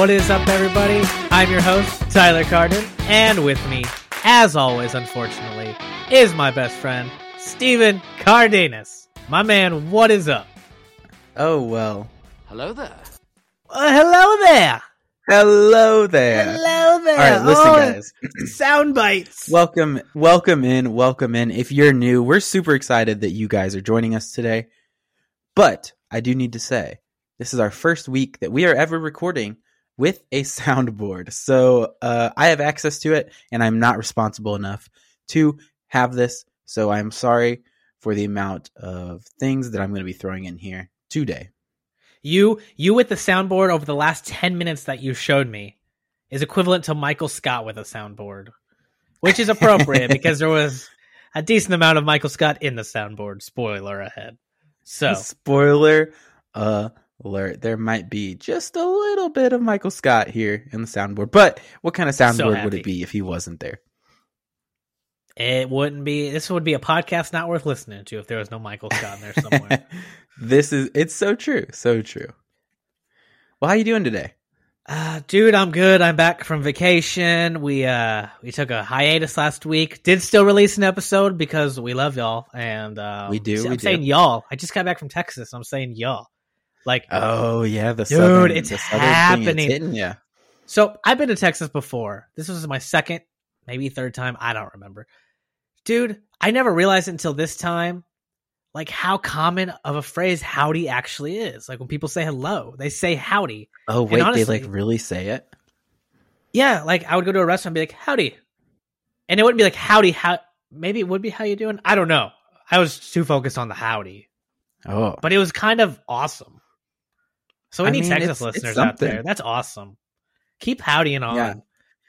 What is up, everybody? I'm your host, Tyler Carden, and with me, as always, unfortunately, is my best friend, Steven Cardenas. My man, what is up? Oh, well. Hello there. Uh, hello there. Hello there. Hello there. All right, listen, Oh, guys. Sound bites. Welcome, welcome in, welcome in. If you're new, we're super excited that you guys are joining us today. But I do need to say, this is our first week that we are ever recording with a soundboard. So uh, I have access to it, and I'm not responsible enough to have this. So I'm sorry for the amount of things that I'm going to be throwing in here today. You, you with the soundboard over the last 10 minutes that you showed me is equivalent to Michael Scott with a soundboard, which is appropriate because there was a decent amount of Michael Scott in the soundboard. Spoiler ahead. So, Spoiler alert. There might be just a little bit of Michael Scott here in the soundboard. But what kind of soundboard would it be if he wasn't there? It wouldn't be. This would be a podcast not worth listening to if there was no Michael Scott in there somewhere. this is it's so true. So true. Well, how are you doing today? uh, dude, I'm good. I'm back from vacation. We uh we took a hiatus last week. Did still release an episode because we love y'all and uh, We do, I'm we do. saying y'all. I just got back from Texas. I'm saying y'all. Like, Oh yeah, the Dude, southern, it's the happening. Thing, it's hitting ya. so I've been to Texas before. This was my second, maybe third time. I don't remember. Dude, I never realized until this time, like how common of a phrase howdy actually is. Like when people say hello, they say howdy. Oh wait, honestly- they like really say it. Yeah, like I would go to a restaurant and be like, howdy. And it wouldn't be like howdy, how maybe it would be how you doing? I don't know. I was too focused on the howdy. Oh, But it was kind of awesome. So I any mean, Texas it's- it's listeners out there, that's awesome. Keep howdying on. Yeah.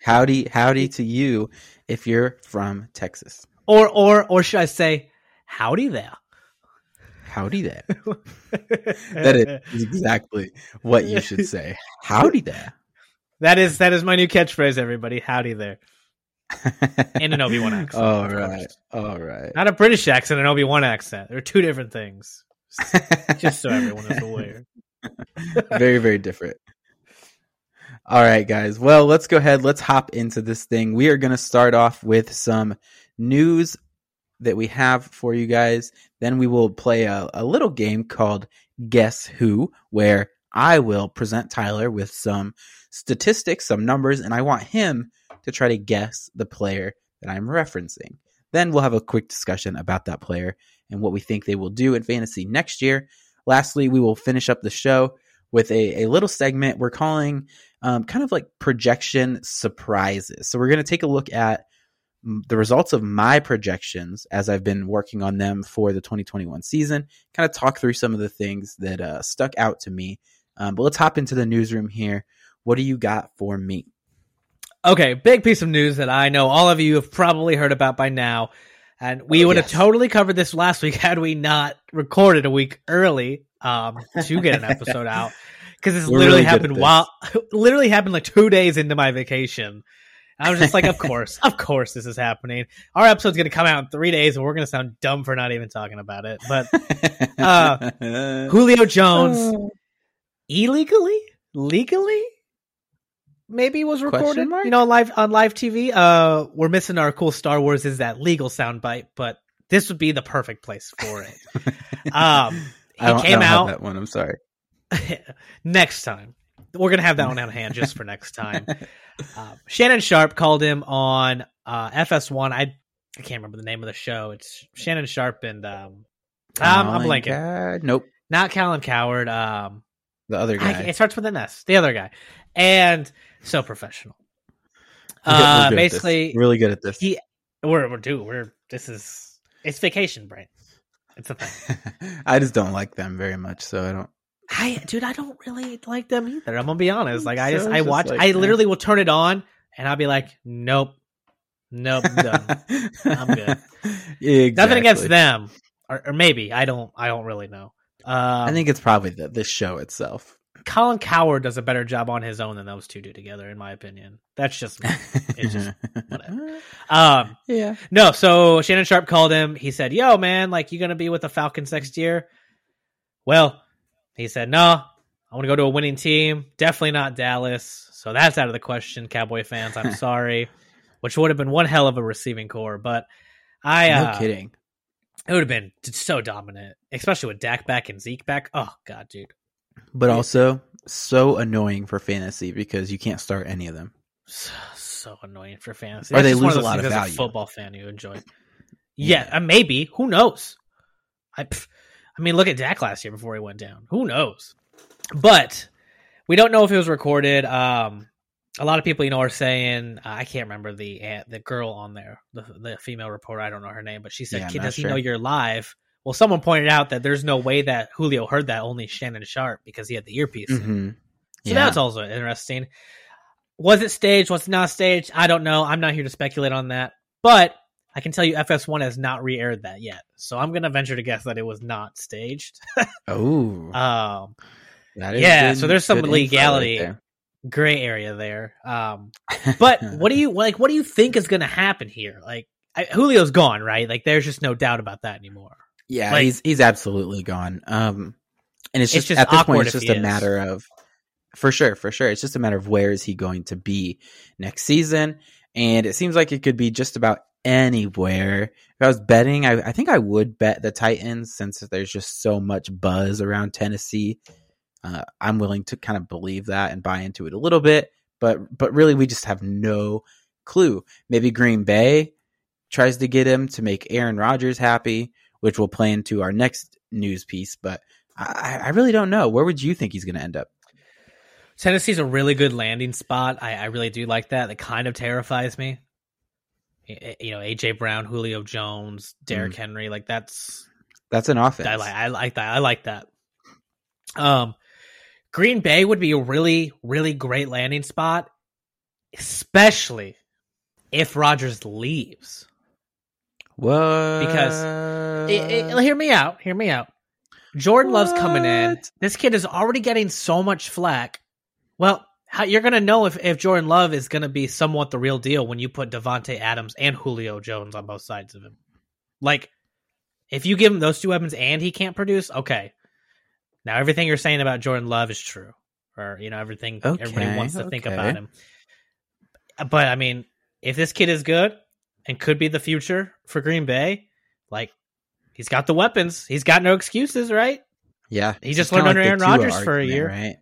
howdy, howdy to you if you're from Texas. Or or or should I say howdy there? Howdy there. That is exactly what you should say. Howdy there. That is that is my new catchphrase, everybody. Howdy there. In an Obi-Wan accent. All right. All right. Not a British accent, an Obi Wan accent. They're two different things. Just so everyone is aware. very, very different. All right, guys. Well, let's go ahead. Let's hop into this thing. We are going to start off with some news that we have for you guys. Then we will play a, a little game called Guess Who, where I will present Tyler with some statistics, some numbers, and I want him to try to guess the player that I'm referencing. Then we'll have a quick discussion about that player and what we think they will do in fantasy next year. Lastly, we will finish up the show with a, a little segment we're calling um, kind of like projection surprises. So we're going to take a look at the results of my projections as I've been working on them for the 2021 season, kind of talk through some of the things that uh, stuck out to me. Um, but let's hop into the newsroom here. What do you got for me? Okay, big piece of news that I know all of you have probably heard about by now. And we Oh, would yes. have totally covered this last week had we not recorded a week early um, to get an episode out. Because this We're literally really happened while, literally happened like two days into my vacation. I was just like, of course, of course, this is happening. Our episode's going to come out in three days, and we're going to sound dumb for not even talking about it. But Uh, Julio Jones Oh. illegally, legally, maybe was recorded. You know, live on live TV. Uh, we're missing our cool Star Wars is that legal soundbite, but this would be the perfect place for it. Um, he I don't, I out that one. I'm sorry. next time. We're gonna have that one on hand just for next time. Uh, Shannon Sharpe called him on uh, FS1. I I can't remember the name of the show. It's Shannon Sharpe and um, I'm, I'm blanking. Cowherd? Nope. Not Colin Cowherd. Um, The other I- guy. it starts with an S. The other guy, and so professional. We're good- we're Uh, good at this. basically, really good at this. he we're we're dude, we're this is it's vacation brain. It's a thing. I just don't like them very much, so I don't. I dude, I don't really like them either. I'm gonna be honest. Like I So just I just watch. like, I literally will turn it on and I'll be like, nope, nope, done. I'm good. Exactly. Nothing against them, or, or maybe I don't. I don't really know. Um, I think it's probably the, the show itself. Colin Cowherd does a better job on his own than those two do together, in my opinion. That's just me. It's just whatever. Um, yeah. no, so Shannon Sharpe called him. He said, "Yo, man, like you gonna be with the Falcons next year?" Well, he said, "No, I want to go to a winning team. Definitely not Dallas. So that's out of the question, Cowboy fans. I'm sorry. Which would have been one hell of a receiving corps, but I no uh, kidding. it would have been so dominant, especially with Dak back and Zeke back. Oh god, dude. But also so annoying for fantasy because you can't start any of them. So, so annoying for fantasy. Or That's they lose a lot of as value. A football fan you enjoy. Yeah, uh, maybe. Who knows? I, pff, I mean, look at Dak last year before he went down. Who knows? But we don't know if it was recorded. Um, a lot of people, you know, are saying uh, I can't remember the uh, the girl on there, the the female reporter. I don't know her name, but she said, Yeah, I'm "Kid, not does he know you're live?" Well, someone pointed out that there's no way that Julio heard that. Only Shannon Sharpe because he had the earpiece. in. hmm So that's also interesting. Was it staged? Was it not staged? I don't know. I'm not here to speculate on that. But I can tell you FS1 has not re aired that yet. So I'm going to venture to guess that it was not staged. Oh, um, that is yeah, good- so there's some right legality. gray area there. Um, but what do you like? What do you think is going to happen here? Like, I, Julio's gone, right? Like, there's just no doubt about that anymore. Yeah, Like- he's he's absolutely gone. Um, and it's It's just, just at this point, it's just a matter of, for sure, for sure, it's just a matter of where is he going to be next season, and it seems like it could be just about anywhere. If I was betting, I, I think I would bet the Titans since there's just so much buzz around Tennessee. Uh, I'm willing to kind of believe that and buy into it a little bit, but but really, we just have no clue. Maybe Green Bay tries to get him to make Aaron Rodgers happy which will play into our next news piece. But I, I really don't know. Where would you think he's going to end up? Tennessee's a really good landing spot. I, I really do like that. It kind of terrifies me. You know, AJ Brown, Julio Jones, Derrick Henry, like that's That's an offense. I like I like that. I like that. Um Green Bay would be a really, really great landing spot, especially if Rodgers leaves. What? Because I- I- hear me out. Hear me out. Jordan Love's coming in. This kid is already getting so much flack. Well, how, you're going to know if, if Jordan Love is going to be somewhat the real deal when you put Davante Adams and Julio Jones on both sides of him. Like, if you give him those two weapons and he can't produce, okay. Now everything you're saying about Jordan Love is true, or you know everything everybody wants to think about him. But I mean, if this kid is good and could be the future for Green Bay, like he's got the weapons, he's got no excuses, right? yeah, he just learned under the Aaron Rodgers for a year. right?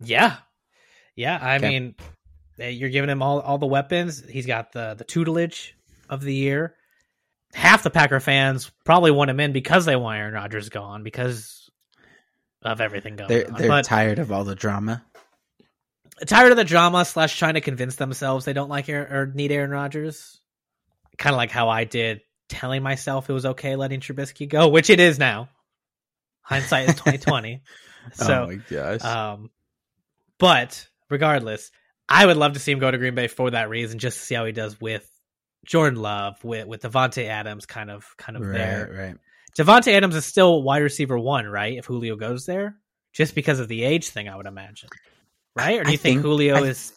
Yeah, yeah. I Okay. mean, eh, you're giving him all all the weapons. He's got the the tutelage of the year. Half the Packer fans probably want him in because they want Aaron Rodgers gone because of everything going They're on. they're but tired of all the drama. Tired of the drama slash trying to convince themselves they don't like Aaron, or need Aaron Rodgers. Kind of like how I did telling myself it was okay letting Trubisky go, which it is now. Hindsight is twenty twenty. So oh my gosh, Um, but regardless, I would love to see him go to Green Bay for that reason, just to see how he does with Jordan Love, with with Davante Adams, kind of kind of right, there. right. Davante Adams is still wide receiver one, right? If Julio goes there, just because of the age thing, I would imagine, right? Or do you think, think- Julio I- is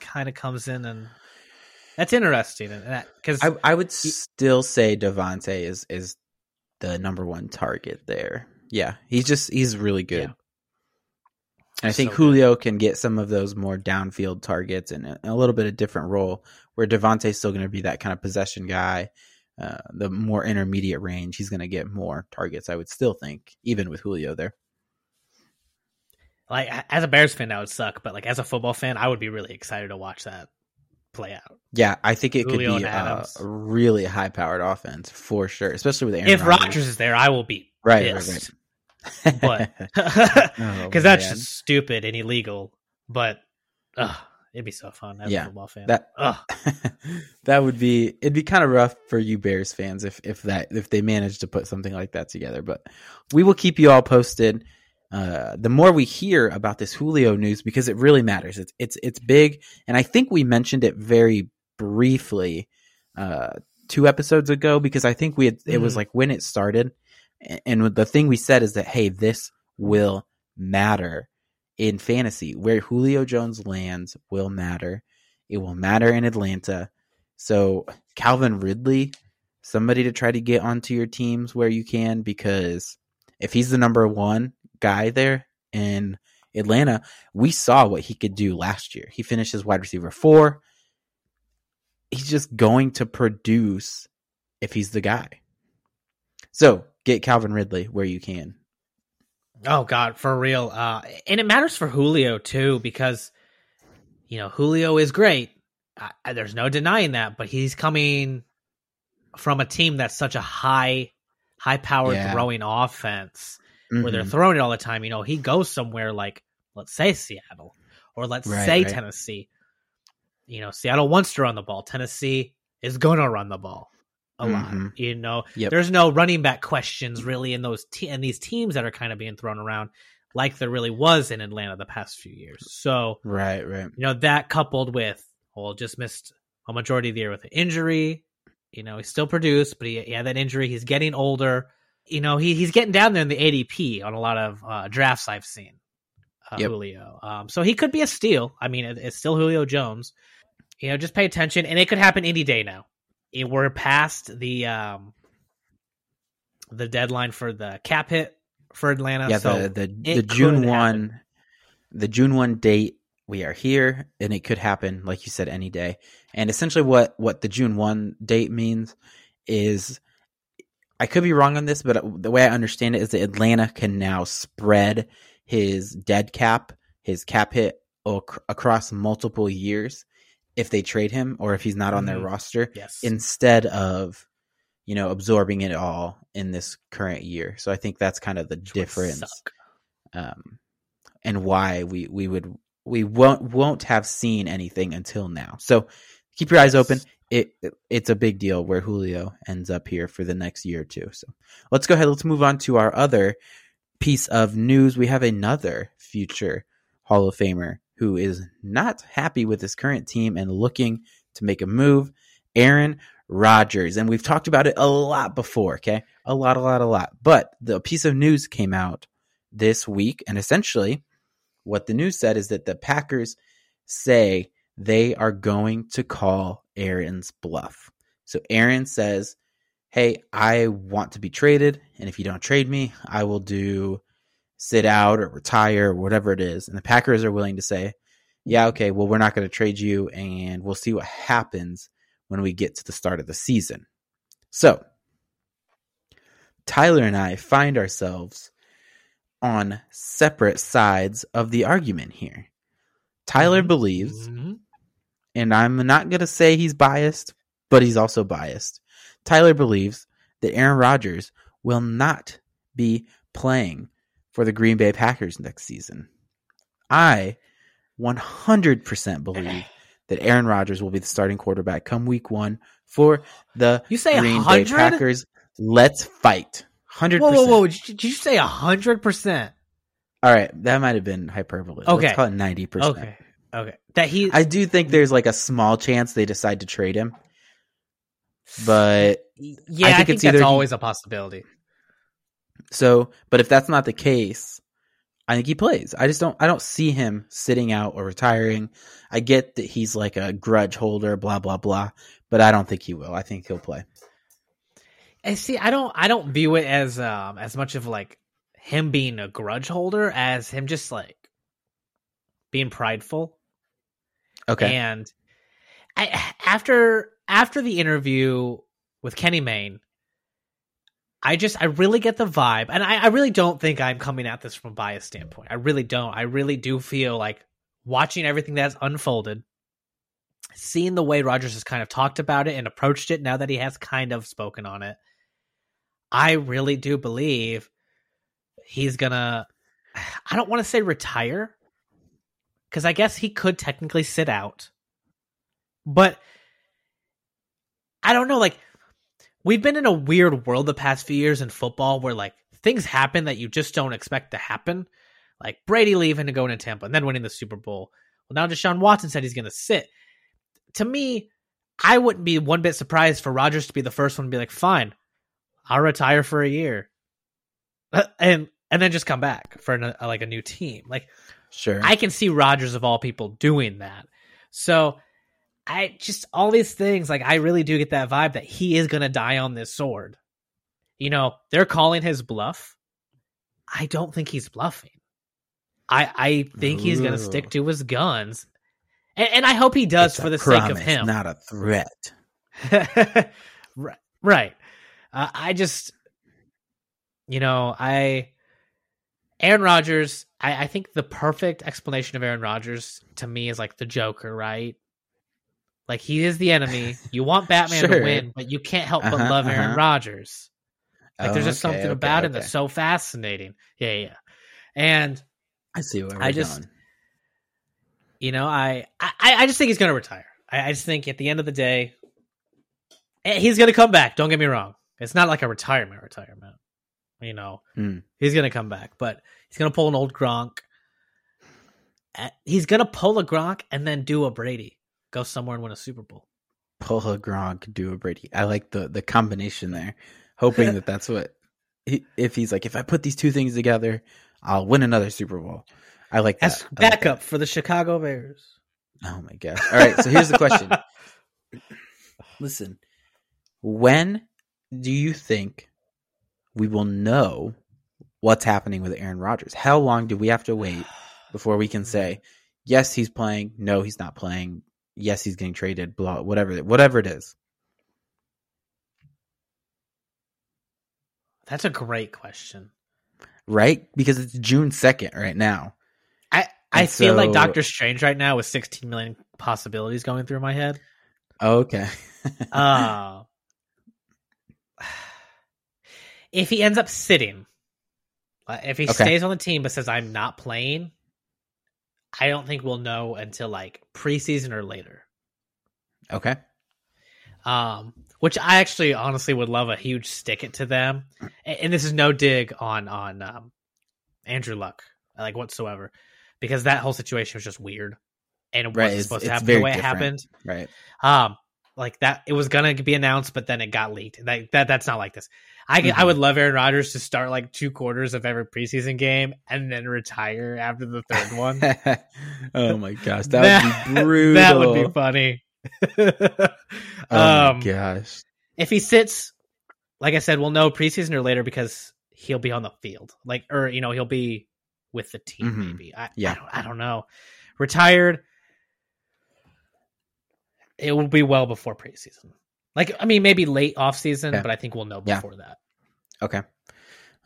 kind of comes in and that's interesting, and because I I would still say Davante is is the number one target there. Yeah, he's just he's really good. Yeah. I think So good. Julio can get some of those more downfield targets and a, a little bit of different role where Davante's still going to be that kind of possession guy. Uh, the more intermediate range, he's going to get more targets. I would still think, even with Julio there. Like as a Bears fan, that would suck, but like as a football fan, I would be really excited to watch that play out. Yeah, I think it Julio could be uh, a really high powered offense for sure, especially with Aaron if Rodgers. Rodgers is there, I will be Right, right, pissed. right. but Oh, because that's just stupid and illegal. But it'd be so fun as Yeah, a football fan. that- that would be it'd be kind of rough for you Bears fans if if that if they managed to put something like that together. But we will keep you all posted. Uh, the more we hear about this Julio news, because it really matters. It's it's it's big, and I think we mentioned it very briefly uh, two episodes ago because I think we had it was Mhm. like when it started, a- and the thing we said is that hey, this will matter in fantasy. Where Julio Jones lands will matter. It will matter in Atlanta. So Calvin Ridley, somebody to try to get onto your teams where you can, because if he's the number one guy there, in Atlanta, we saw what he could do last year. He finished as wide receiver four. He's just going to produce if he's the guy. So get Calvin Ridley where you can. Oh God, for real. Uh, and it matters for Julio too because you know Julio is great. Uh, there's no denying that, but he's coming from a team that's such a high, high powered Yeah. throwing offense where they're Mhm. throwing it all the time. You know, he goes somewhere like let's say Seattle or let's Right, say right. Tennessee. You know, Seattle wants to run the ball. Tennessee is gonna run the ball a lot. Mhm. You know, Yep. there's no running back questions really in those te- in these teams that are kind of being thrown around like there really was in Atlanta the past few years. So Right, right. you know that coupled with well, just missed a majority of the year with an injury. You know, he still produced, but he, he had that injury. He's getting older. You know, he he's getting down there in the ADP on a lot of uh, drafts I've seen. Uh, Yep. Julio, um, so he could be a steal. I mean, it, it's still Julio Jones. You know, just pay attention, and it could happen any day now. It, we're past the um, the deadline for the cap hit for Atlanta. yeah, so the the, the June happen. one, the June one date. We are here, and it could happen, like you said, any day. And essentially, what what the June one date means is, I could be wrong on this, but the way I understand it is that Atlanta can now spread his dead cap, his cap hit ac- across multiple years if they trade him or if he's not on their Mhm. roster yes, instead of you know absorbing it all in this current year. So I think that's kind of the Which difference um, and why we we would we won't won't have seen anything until now. So keep your eyes open. It, it it's a big deal where Julio ends up here for the next year or two. So let's go ahead. Let's move on to our other piece of news. We have another future Hall of Famer who is not happy with his current team and looking to make a move. Aaron Rodgers, and we've talked about it a lot before. Okay, a lot, a lot, a lot. But the piece of news came out this week, and essentially, what the news said is that the Packers say they are going to call Aaron's bluff. So Aaron says, Hey, I want to be traded, and if you don't trade me, I will do sit out or retire or whatever it is. And the Packers are willing to say, Yeah, okay, well, we're not going to trade you, and we'll see what happens when we get to the start of the season. So, Tyler and I find ourselves on separate sides of the argument here. Tyler Mhm. believes, Mhm. And I'm not going to say he's biased, but he's also biased. Tyler believes that Aaron Rodgers will not be playing for the Green Bay Packers next season. I 100% believe that Aaron Rodgers will be the starting quarterback come week one for the You say Green Bay? Packers. Let's fight. 100%. Whoa, whoa, whoa! Did you- say hundred percent? All right, that might have been hyperbole. Okay. Let's call it 90%. Okay, okay. That he, I do think there's like a small chance they decide to trade him. But yeah, I I think think, it's that's either always a possibility. so, but if that's not the case, I think he plays. I just don't I don't see him sitting out or retiring. I get that he's like a grudge holder, blah blah blah, but I don't think he will. I think he'll play. And see, I don't, I don't view it as um as much of like him being a grudge holder as him just like being prideful. Okay. And I, after after the interview with Kenny Mayne, I just I really get the vibe, and I, I really don't think I'm coming at this from a bias standpoint. I really don't. I really do feel like watching everything that's unfolded, seeing the way Rodgers has kind of talked about it and approached it now that he has kind of spoken on it. I really do believe he's gonna. I don't want to say retire because I guess he could technically sit out, but I don't know. Like we've been in a weird world the past few years in football where like things happen that you just don't expect to happen. Like Brady leaving to go to Tampa and then winning the Super Bowl. Well, now Deshaun Watson said he's going to sit. To me, I wouldn't be one bit surprised for Rodgers to be the first one to be like, "Fine, I'll retire for a year," uh, and and then just come back for an, uh, like a new team. Like Sure. I can see Rodgers of all people doing that. So I just all these things like I really do get that vibe that he is going to die on this sword. You know, they're calling his bluff. I don't think he's bluffing. I I think he's going to stick to his guns, and, and I hope he does It's for the sake of him. not a threat. right. right. Uh, I just, you know, I Aaron Rodgers. I, I think the perfect explanation of Aaron Rodgers to me is like the Joker, right? Like he is the enemy. You want Batman Sure. to win, but you can't help but Uh-huh, love Aaron uh-huh. Rodgers. Like Oh, there's just okay, something okay, about him that's so fascinating. Yeah, yeah. And I see where I just- going. you know, I I, I just think he's gonna retire. I, I just think at the end of the day, eh, he's gonna come back. Don't get me wrong. It's not like a retirement retirement. You know, Hmm. he's gonna come back, but he's gonna pull an old Gronk. He's gonna pull a Gronk and then do a Brady, go somewhere and win a Super Bowl. Pull a Gronk, do a Brady. I like the the combination there. Hoping that that's what he, if he's like if I put these two things together, I'll win another Super Bowl. I like that. As I like backup for the Chicago Bears. Oh my gosh! All right, so here's the question. Listen, when do you think we will know what's happening with Aaron Rodgers? How long do we have to wait before we can say yes, he's playing, no, he's not playing, yes, he's getting traded, blah, whatever, whatever it is. That's a great question. right? Because it's June second right now. I I And feel like Doctor Strange right now with 16 million possibilities going through my head. Okay. Uh, if he ends up sitting, if he Okay. stays on the team but says I'm not playing, I don't think we'll know until like preseason or later. okay. Um, which I actually honestly would love a huge stick it to them. And, this is no dig on on um, Andrew Luck, like whatsoever, because that whole situation was just weird and it Right, wasn't it's- supposed to happen the way it happened. Right. Um, like that, it was gonna be announced, but then it got leaked. Like that, that's not like this. I could- I would love Aaron Rodgers to start like two quarters of every preseason game and then retire after the third one. oh my gosh, that, would be brutal. That would be funny. Oh um, my gosh. if he sits, like I said, we'll know preseason or later because he'll be on the field, like or you know he'll be with the team. Mhm. Maybe I, Yeah. I don't, I don't know. Retired, it will be well before preseason. Like I mean, maybe late off season, Yeah. but I think we'll know Yeah. before that. Okay.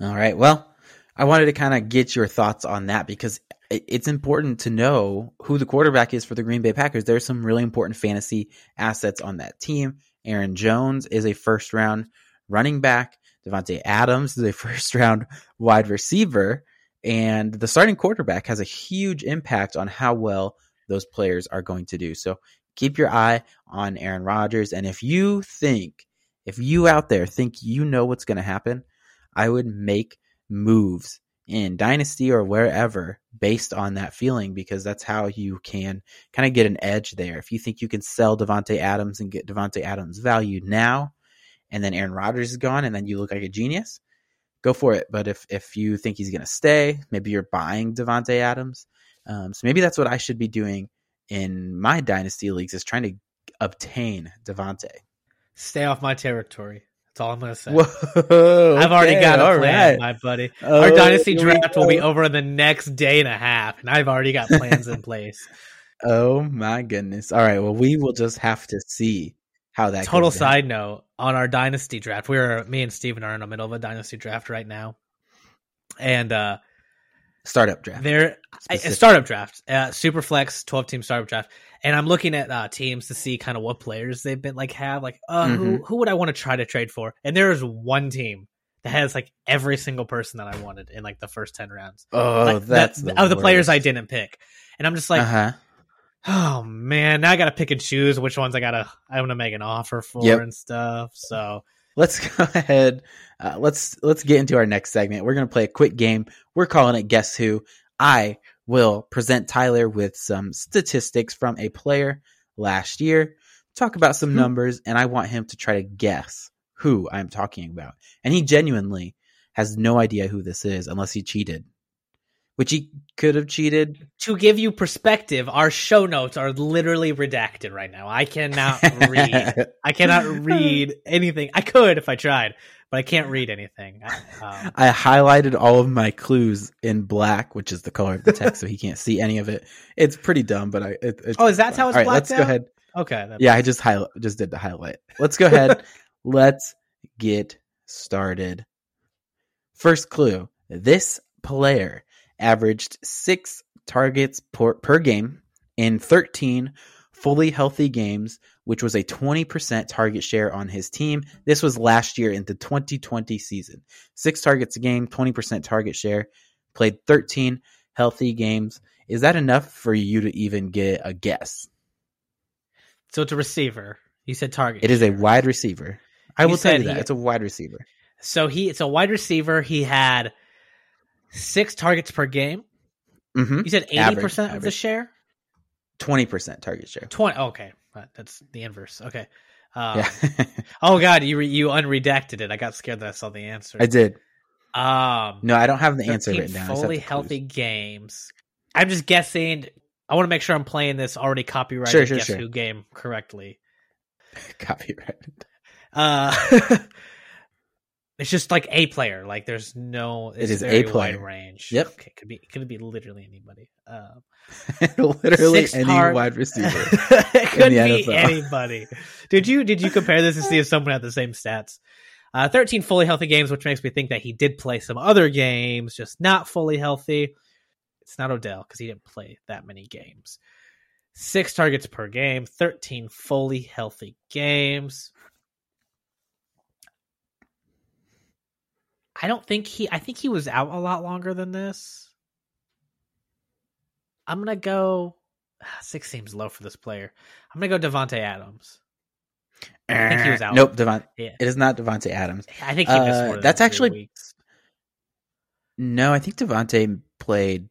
All right. Well, I wanted to kind of get your thoughts on that because it's important to know who the quarterback is for the Green Bay Packers. There's some really important fantasy assets on that team. Aaron Jones is a first round running back. Davante Adams is a first round wide receiver. And the starting quarterback has a huge impact on how well those players are going to do. So keep your eye on Aaron Rodgers. And if you think, if you out there think you know what's going to happen, I would make moves in Dynasty or wherever based on that feeling because that's how you can kind of get an edge there. If you think you can sell Davante Adams and get Davante Adams value now, and then Aaron Rodgers is gone, and then you look like a genius, go for it. But if if you think he's going to stay, maybe you're buying Davante Adams. Um, so maybe that's what I should be doing in my Dynasty leagues is trying to obtain Davante. Stay off my territory. That's all I'm gonna say. Whoa! I've already got a plan, right. my buddy. Oh, Our dynasty we draft will be over in the next day and a half, and I've already got plans in place. Oh my goodness! All right, well, we will just have to see how that. Total side note on our dynasty draft, we're me and Steven are in the middle of a dynasty draft right now, and uh startup draft. they're a startup draft, uh, super flex, twelve team startup draft, and I'm looking at uh, teams to see kind of what players they've been like have like uh, who Mm-hmm. who would I want to try to trade for, and there is one team that has like every single person that I wanted in like the first ten rounds. Oh, like, that's that- the of the players I didn't pick, and I'm just like, uh huh. oh man, now I got to pick and choose which ones I gotta I want to make an offer for Yep. and stuff. So Let's go ahead. Uh, let's let's get into our next segment. We're gonna play a quick game. We're calling it Guess Who. I will present Tyler with some statistics from a player last year, talk about some Hmm. numbers, and I want him to try to guess who I'm talking about. And he genuinely has no idea who this is unless he cheated. Which he could have cheated. To give you perspective, our show notes are literally redacted right now. I cannot read. I cannot read anything. I could if I tried, but I can't read anything. Um, I highlighted all of my clues in black, which is the color of the text, so he can't see any of it. It's pretty dumb, but I. It, it's Oh, is that how it's all right? Let's go ahead. okay. Yeah, I just highlight, just did the highlight. Let's go ahead. Let's get started. First clue: This player averaged six targets per, per game in 13 fully healthy games, which was a 20% target share on his team. This was last year in the 2020 season. Six targets a game, 20% target share, played 13 healthy games. Is that enough for you to even get a guess? So it's a receiver. You said target. It is a wide receiver. I You will tell you that. he- It's a wide receiver. So he it's a wide receiver. He had six targets per game. hmm You said eighty percent of the share. 20% target share. Twenty. Okay, that's the inverse. Okay. Um, yeah. Oh God, you re, you unredacted it. I got scared that I saw the answer. I did. Um, No, I don't have the answer 13 written down. I just have Fully the clues. healthy games. I'm just guessing. I want to make sure I'm playing this already copyrighted Sure, sure, Guess sure. Who game correctly. Copyright. Uh, it's just like a player. Like there's no. It's is a player. Wide range. Yep. Okay, could be could be literally anybody. Um, Literally any wide receiver. it could be NFL. anybody. Did you did you compare this to see if someone had the same stats? Uh, 13 fully healthy games, which makes me think that he did play some other games, just not fully healthy. It's not Odell because he didn't play that many games. Six targets per game, 13 fully healthy games. I don't think he. I think he was out a lot longer than this. I'm gonna go. Six seems low for this player. I'm gonna go Davante Adams. I think he was out. Nope, Devon. Yeah, It is not Davante Adams. I think he missed Uh, that's actually- weeks. No, I think Davante played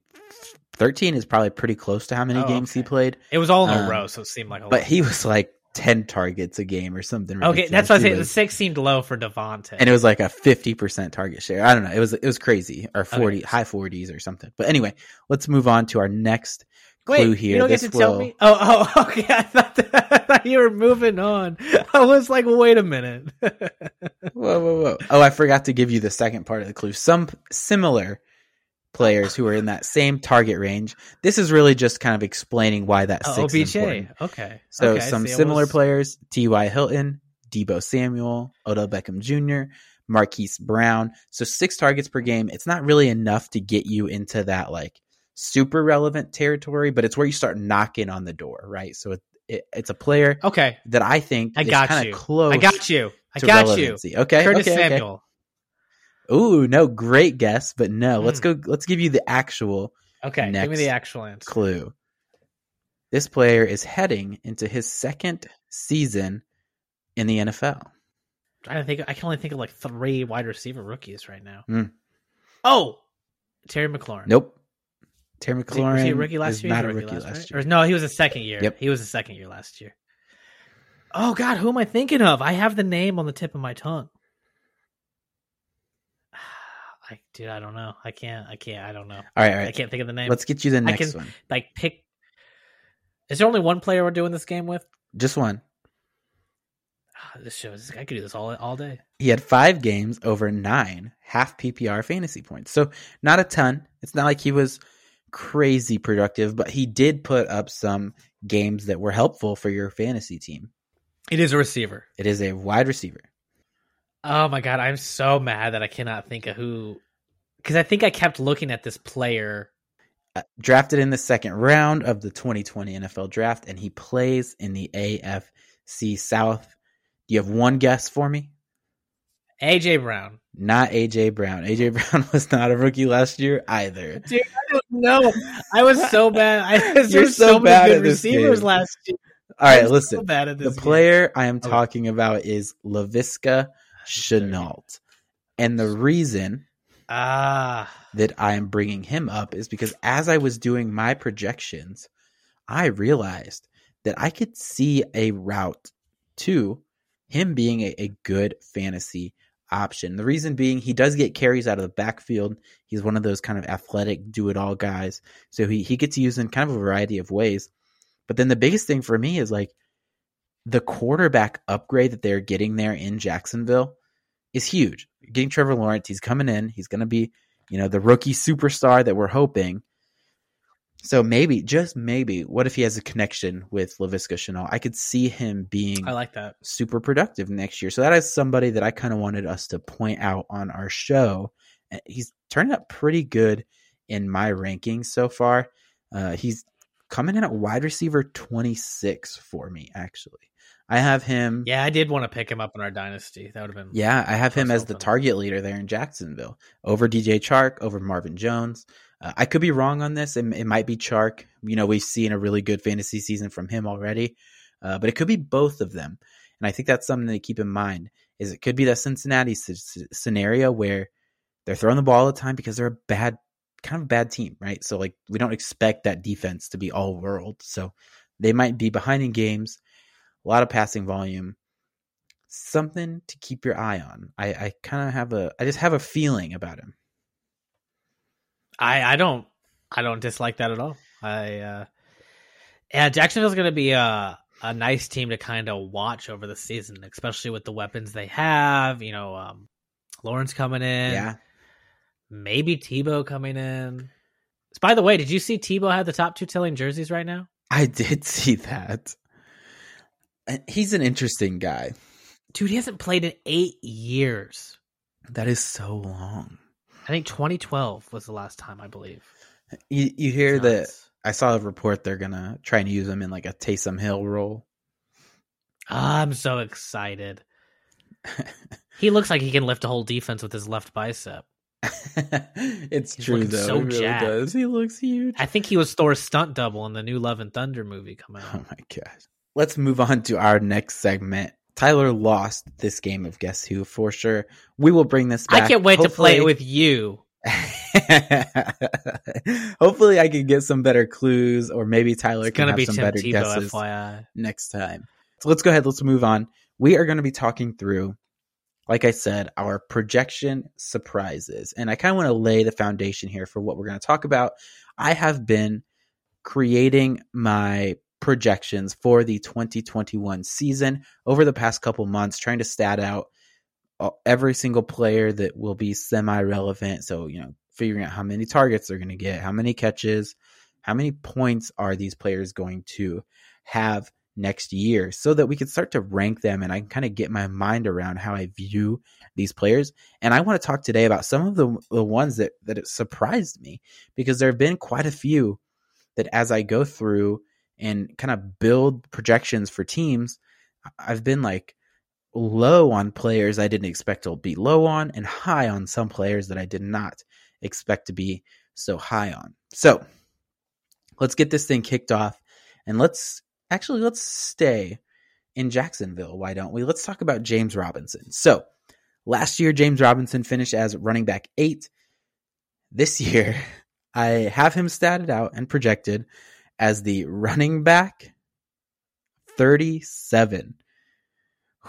13 is probably pretty close to how many Oh, games he played, It was all in a um, row, so it seemed like a but he was like 10 targets a game or something. Okay, that's what I ridiculous. Say. The six seemed low for Davante. and it was like a 50% target share. I don't know. It was it was crazy or 40 Okay. high 40s or something. But anyway, let's move on to our next Wait, clue here. you don't get This to tell me? Oh, oh, okay. I thought, that, I thought you were moving on. I was like, wait a minute. Whoa, whoa, whoa. Oh, I forgot to give you the second part of the clue. Some similar players who are in that same target range. This is really just kind of explaining why that oh, six is OBJ. important. Okay. So Okay, some similar was- players: T.Y. Hilton, Deebo Samuel, Odell Beckham Jr., Marquise Brown. So six targets per game. It's not really enough to get you into that like super relevant territory, but it's where you start knocking on the door, right? So it, it, it's a player Okay. that I think I is got kind you. of close. I got you. I got relevancy. Okay. Curtis okay, okay. Ooh, no, great guess, but no. Let's Hmm. go. Let's give you the actual Okay. Give me the actual answer. clue. This player is heading into his second season in the NFL. I think I can only think of like three wide receiver rookies right now. Hmm. Oh, Terry McLaurin. Nope. Terry Was he- McLaurin was he a rookie last year? Not a rookie rookie last, last right? year. Or no, he was a second year. Yep. He was a second year last year. Oh God, who am I thinking of? I have the name on the tip of my tongue. I dude, I don't know. I can't. I can't. I don't know. All right, all I can't think of the name. Let's get you the next can- one. like pick. Is there only one player we're doing this game with? Just one. Ah, This shows I could do this all all day. He had five games over nine half PPR fantasy points. So not a ton. It's not like he was crazy productive, but he did put up some games that were helpful for your fantasy team. It is a receiver. It is a wide receiver. Oh my god, I'm so mad that I cannot think of who. Because I think I kept looking at this player. Uh, drafted in the second round of the 2020 NFL draft, and he plays in the AFC South. Do you have one guess for me? AJ Brown. Not AJ Brown. AJ Brown was not a rookie last year either. Dude, I don't know. I was so bad. I was You're so so, bad at receivers game. last year. All right, listen. So bad at the game. player I am Okay. talking about is Laviska Shenault. And the reason Ah, that I am bringing him up is because as I was doing my projections, I realized that I could see a route to him being a, a good fantasy option. The reason being, he does get carries out of the backfield. He's one of those kind of athletic, do it all guys. So he, he gets used in kind of a variety of ways. But then the biggest thing for me is like the quarterback upgrade that they're getting there in Jacksonville is huge. Getting Trevor Lawrence, he's coming in. He's going to be, you know, the rookie superstar that we're hoping. So maybe, just maybe, what if he has a connection with Laviska Shenault? I could see him being I like that. super productive next year. So that is somebody that I kind of wanted us to point out on our show. He's turned out pretty good in my rankings so far. Uh, he's coming in at wide receiver 26 for me, actually. I have him. Yeah, I did want to pick him up in our dynasty. That would have been Yeah, I have him as the target leader there in Jacksonville over DJ Chark, over Marvin Jones. Uh, I could be wrong on this. It, it might be Chark. You know, we've seen a really good fantasy season from him already, uh, but it could be both of them. And I think that's something to keep in mind. Is it could be that Cincinnati s- s- scenario where they're throwing the ball all the time because they're a bad, kind of a bad team, right? So like we don't expect that defense to be all world. So they might be behind in games, a lot of passing volume something to keep your eye on. I, I kind of have a, I just have a feeling about him. I I don't I don't dislike that at all. I uh yeah, Jacksonville's going to be a a nice team to kind of watch over the season, especially with the weapons they have. You know, um, Lawrence coming in, yeah, maybe Tebow coming in. By the way, did you see Tebow had the top two selling jerseys right now? I did see that. And He's an interesting guy. Dude, he hasn't played in eight years. That is so long. I think 2012 was the last time, I believe. You, you hear that? I saw a report they're gonna try and use him in like a Taysom Hill role. I'm so excited. He looks like he can lift a whole defense with his left bicep. it's He's true though. so he really jacked. does. He looks huge. I think he was Thor's stunt double in the new Love and Thunder movie coming oh out. Oh my gosh. Let's move on to our next segment. Tyler lost this game of Guess Who for sure. We will bring this back. I can't wait to play it with you. Hopefully, I can get some better clues, or maybe Tyler It's can have be some Tim better Tebow, guesses FYI. next time. So let's go ahead. Let's move on. We are going to be talking through, like I said, our projection surprises, and I kind of want to lay the foundation here for what we're going to talk about. I have been creating my projections for the 2021 season over the past couple months, trying to stat out uh, every single player that will be semi relevant. So, you know, figuring out how many targets they're going to get, how many catches, how many points are these players going to have next year so that we can start to rank them and I can kind of get my mind around how I view these players. And I want to talk today about some of the the ones that that surprised me because there have been quite a few that as I go through and kind of build projections for teams, I've been like low on players I didn't expect to be low on and high on some players that I did not expect to be so high on. So, let's get this thing kicked off and let's actually let's stay in Jacksonville. Why don't we? Let's talk about James Robinson. So, last year James Robinson finished as running back 8. This year I have him statted out and projected as the running back 37.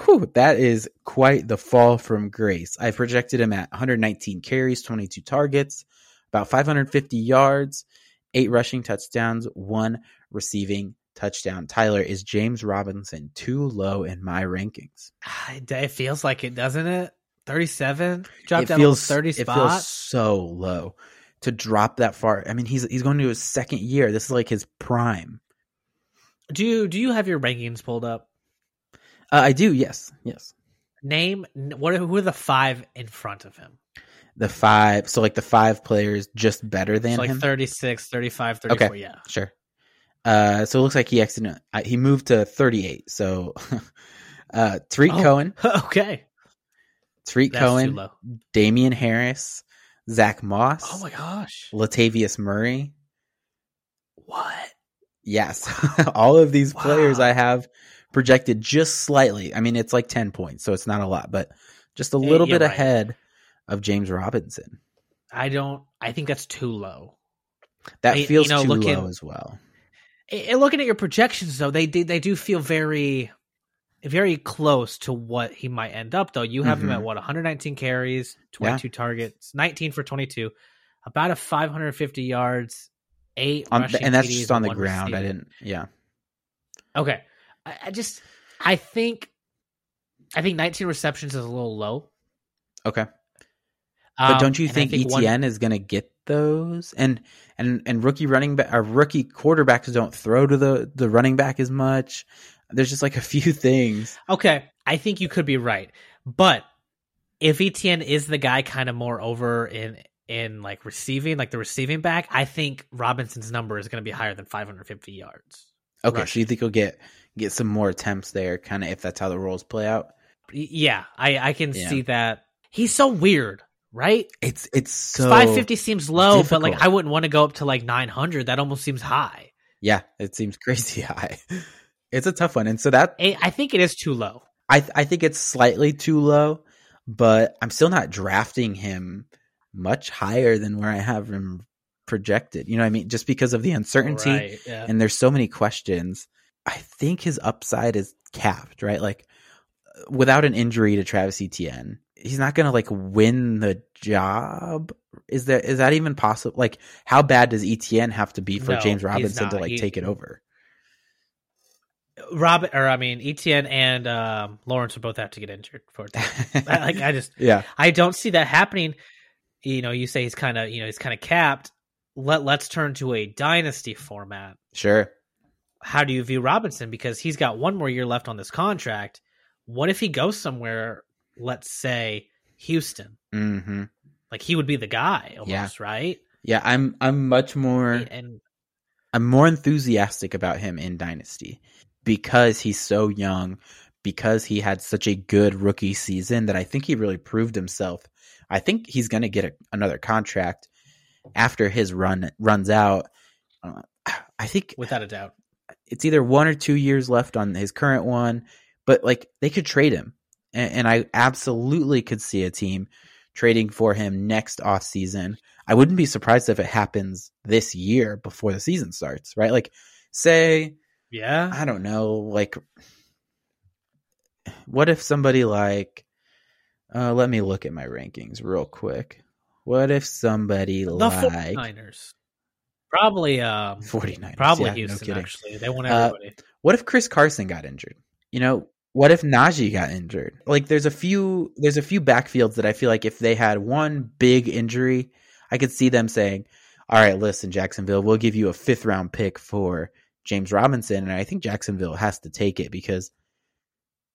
Whew, that is quite the fall from grace. I projected him at 119 carries, 22 targets, about 550 yards, eight rushing touchdowns, one receiving touchdown. Tyler, is James Robinson too low in my rankings? It feels like it, doesn't it? 37? Dropped it down feels a 30 it feels so low to drop that far. I mean, he's he's going to his second year. This is like his prime. Do you do you have your rankings pulled up? Uh, I do, yes, yes. Name what are, who are the five in front of him? The five, so like the five players just better than So like him. 36, 35, 34, Okay. yeah. Sure. Uh, so it looks like he accident. uh, He moved to 38. So, uh, Tarik Oh. Cohen, okay. Tarik That's Cohen. Damien Harris, Zach Moss, Oh my gosh. Latavius Murray. What? Yes, all of these players I have projected just slightly. I mean, it's like 10 points, so it's not a lot, but just a eh, little you're bit right. ahead of James Robinson. I don't I think that's too low. That I- you feels know, too looking- low as well. And looking at your projections though, they they, they do feel very very close to what he might end up though. You have him Mhm. at what 119 carries, 22 targets, 19 for 22, about a 550 yards, eight On, rushing and that's just on the one ground. I didn't. Yeah. Okay, I, I just I think I think 19 receptions is a little low. Okay. But Um, don't you think, one- ETN is going to get those? And and and rookie running back or rookie quarterbacks don't throw to the the running back as much. There's just like a few things. Okay, I think you could be right, but if ETN is the guy kind of more over in in like receiving, like the receiving back, I think Robinson's number is going to be higher than 550 yards. Okay, Rush. so you think he'll get get some more attempts there, kind of if that's how the roles play out? Yeah, I I can Yeah. see that. He's so weird, right? It's it's so 550 seems low, but like. I wouldn't want to go up to like 900. That almost seems high. Yeah, it seems crazy high. It's a tough one, and so that I think it is too low. I I think it's slightly too low, but I'm still not drafting him much higher than where I have him projected. You know what I mean? Just because of the uncertainty Right, yeah. and there's so many questions. I think his upside is capped, right? Like uh, without an injury to Travis Etienne, he's not going to like win the job. Is that is that even possible? Like how bad does Etienne have to be for No, James Robinson to like He- take it over? Robin, or I mean, Etienne and um, Lawrence would both have to get injured for I- like I just, yeah. I don't see that happening. You know, you say he's kind of, you know, he's kind of capped. Let Let's turn to a dynasty format. Sure. How do you view Robinson? Because he's got one more year left on this contract. What if he goes somewhere? Let's say Houston. Mhm. Like he would be the guy almost, right? Yeah, I'm I'm much more And I'm more enthusiastic about him in Dynasty because he's so young, because he had such a good rookie season that I think he really proved himself. I think he's going to get a, another contract after his run runs out. Uh, I think without a doubt, it's either one or two years left on his current one, but like they could trade him, and, and I absolutely could see a team trading for him next off season. I wouldn't be surprised if it happens this year before the season starts, right? Like, say yeah. I don't know, like, what if somebody like, uh, let me look at my rankings real quick. What if somebody The like 49ers. Probably um 49ers? probably yeah, no Houston kidding. actually. They want Uh, everybody. What if Chris Carson got injured? You know, what if Najee got injured? Like there's a few there's a few backfields that I feel like if they had one big injury, I could see them saying, "All right, listen, Jacksonville, we'll give you a fifth round pick for James Robinson." And I think Jacksonville has to take it because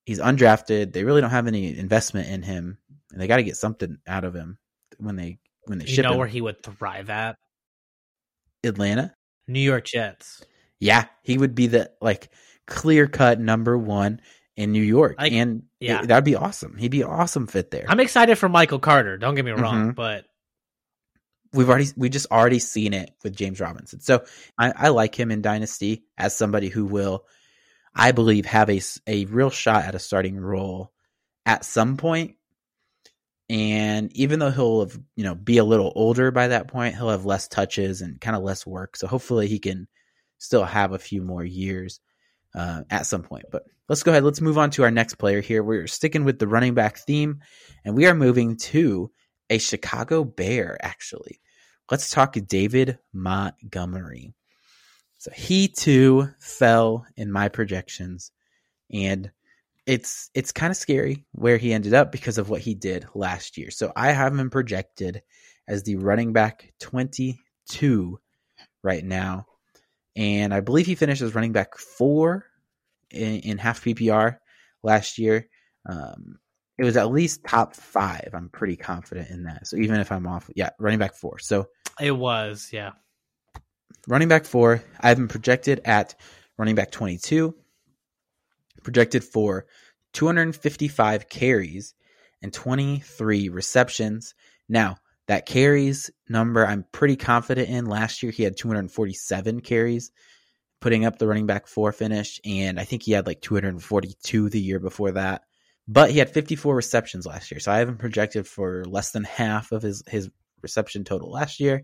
he's undrafted. They really don't have any investment in him, and they got to get something out of him when they when they you ship know him. where he would thrive at? Atlanta. New York Jets. Yeah, he would be the like clear cut number one in New York, Like, and yeah. it- that'd be awesome. He'd be an awesome fit there. I'm excited for Michael Carter. Don't get me wrong, Mhm. but We've already we just already seen it with James Robinson, so I, I like him in Dynasty as somebody who will, I believe, have a a real shot at a starting role at some point. And even though he'll have, you know, be a little older by that point, he'll have less touches and kind of less work. So hopefully he can still have a few more years uh, at some point. But let's go ahead. Let's move on to our next player here. We're sticking with the running back theme, and we are moving to a Chicago Bear, actually. Let's talk David Montgomery. So he too fell in my projections, and it's it's kind of scary where he ended up because of what he did last year. So I have him projected as the running back 22 right now. And I believe he finished as running back four in, in half PPR last year. Um, it was at least top five. I'm pretty confident in that. So even if I'm off, yeah, running back four. So it was, yeah. running back four, I have been projected at running back 22, projected for 255 carries and 23 receptions. Now, that carries number I'm pretty confident in. Last year, he had 247 carries, putting up the running back four finish. And I think he had like 242 the year before that. But he had 54 receptions last year. So I haven't projected for less than half of his, his reception total last year.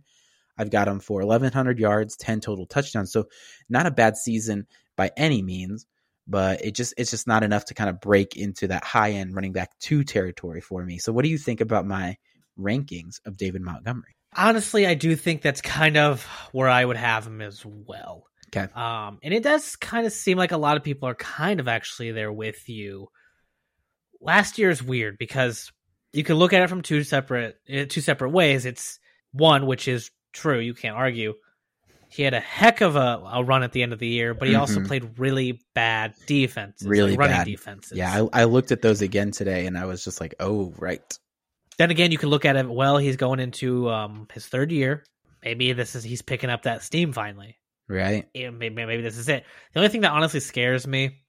I've got him for 1,100 yards, 10 total touchdowns. So not a bad season by any means. but it just it's just not enough to kind of break into that high end running back two territory for me. So what do you think about my rankings of David Montgomery? Honestly, I do think that's kind of where I would have him as well. Okay. Um, and it does kind of seem like a lot of people are kind of actually there with you. Last year is weird because you can look at it from two separate uh, two separate ways. It's one, which is true, you can't argue. He had a heck of a, a run at the end of the year, but he also Mhm. played really bad defenses, Really like running bad. defenses. Yeah, I, I looked at those again today, and I was just like, oh right, then again, you can look at it. Well, he's going into um, his third year. Maybe this is he's picking up that steam finally. right, maybe maybe this is it. The only thing that honestly scares me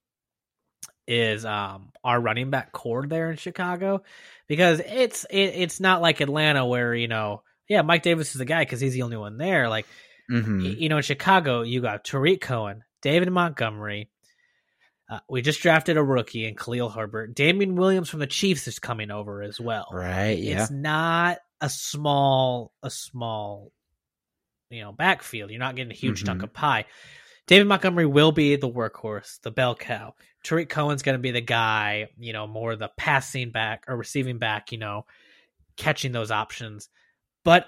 is um our running back corps there in Chicago because it's it, it's not like Atlanta where you know yeah Mike Davis is the guy because he's the only one there like hmm y- you know in Chicago you got Tarik Cohen, David Montgomery. Uh, we just drafted a rookie in Khalil Herbert. Damien Williams from the Chiefs is coming over as well right, yeah, it's not a small a small you know backfield you're not getting a huge chunk Mhm. of pie david montgomery will be the workhorse the bell cow. Tarik cohen's going to be the guy you know more the passing back or receiving back you know catching those options. But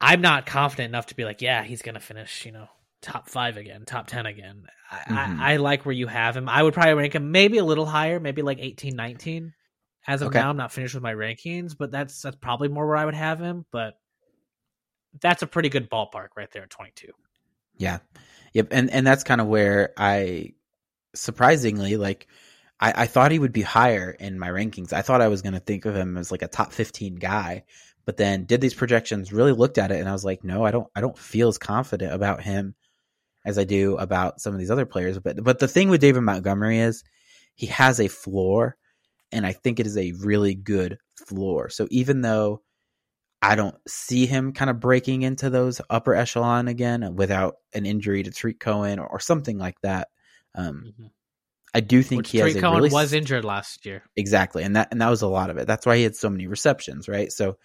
i'm not confident enough to be like yeah he's going to finish you know top five again top 10 again. I, Mhm. I, I like where you have him. I would probably rank him maybe a little higher maybe like 18 19 as of Okay. now i'm not finished with my rankings but that's that's probably more where i would have him but that's a pretty good ballpark right there at 22 yeah, yep, and and that's kind of where I surprisingly like. I, I thought he would be higher in my rankings. I thought I was going to think of him as like a top 15 guy, but then did these projections, really looked at it, and I was like, no, I don't. I don't feel as confident about him as I do about some of these other players. But but the thing with David Montgomery is he has a floor, and I think it is a really good floor. So even though I don't see him kind of breaking into those upper echelon again without an injury to Tarik Cohen or, or something like that, um, I do think which he has Tarik a Cohen really was injured last year exactly, and that and that was a lot of it. That's why he had so many receptions, right? So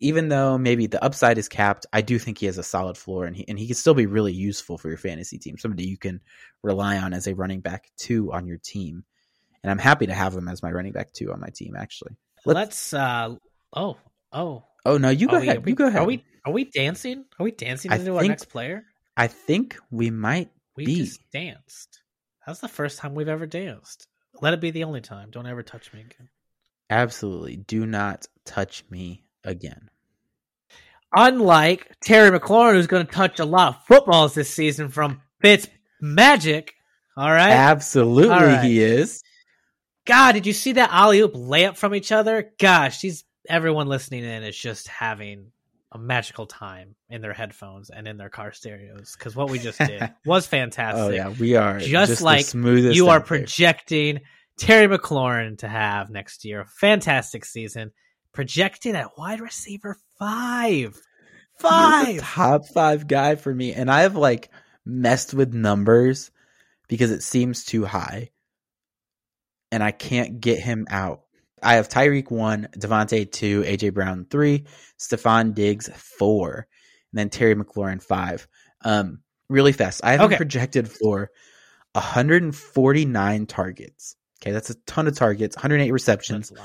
even though maybe the upside is capped, I do think he has a solid floor, and he and he can still be really useful for your fantasy team. Somebody you can rely on as a running back two on your team, and I'm happy to have him as my running back two on my team. Actually, let's, uh oh oh Oh no, you go oh, we- ahead. are we- you go ahead. are we are we dancing are we dancing I into our think- next player I think we might. we be. just danced that's the first time we've ever danced let it be the only time don't ever touch me again Absolutely, do not touch me again. unlike Terry McLaurin, who's going to touch a lot of footballs this season from Fitz Magic. All right. Absolutely, All right. he is. God, did you see that alley oop layup from each other? Gosh, these everyone listening in is just having a magical time in their headphones and in their car stereos because what we just did was oh, fantastic. Oh yeah, we are Just the like you are out there. projecting Terry McLaurin to have next year. Fantastic season. Projected at wide receiver five. He is a Five. top five guy for me, and I have like messed with numbers because it seems too high, and I can't get him out. I have Tyreek one, Davante two, AJ Brown three, Stefon Diggs four, and then Terry McLaurin five. Um, really fast. I have Okay. projected for 149 targets. Okay, that's a ton of targets, 108 receptions, That's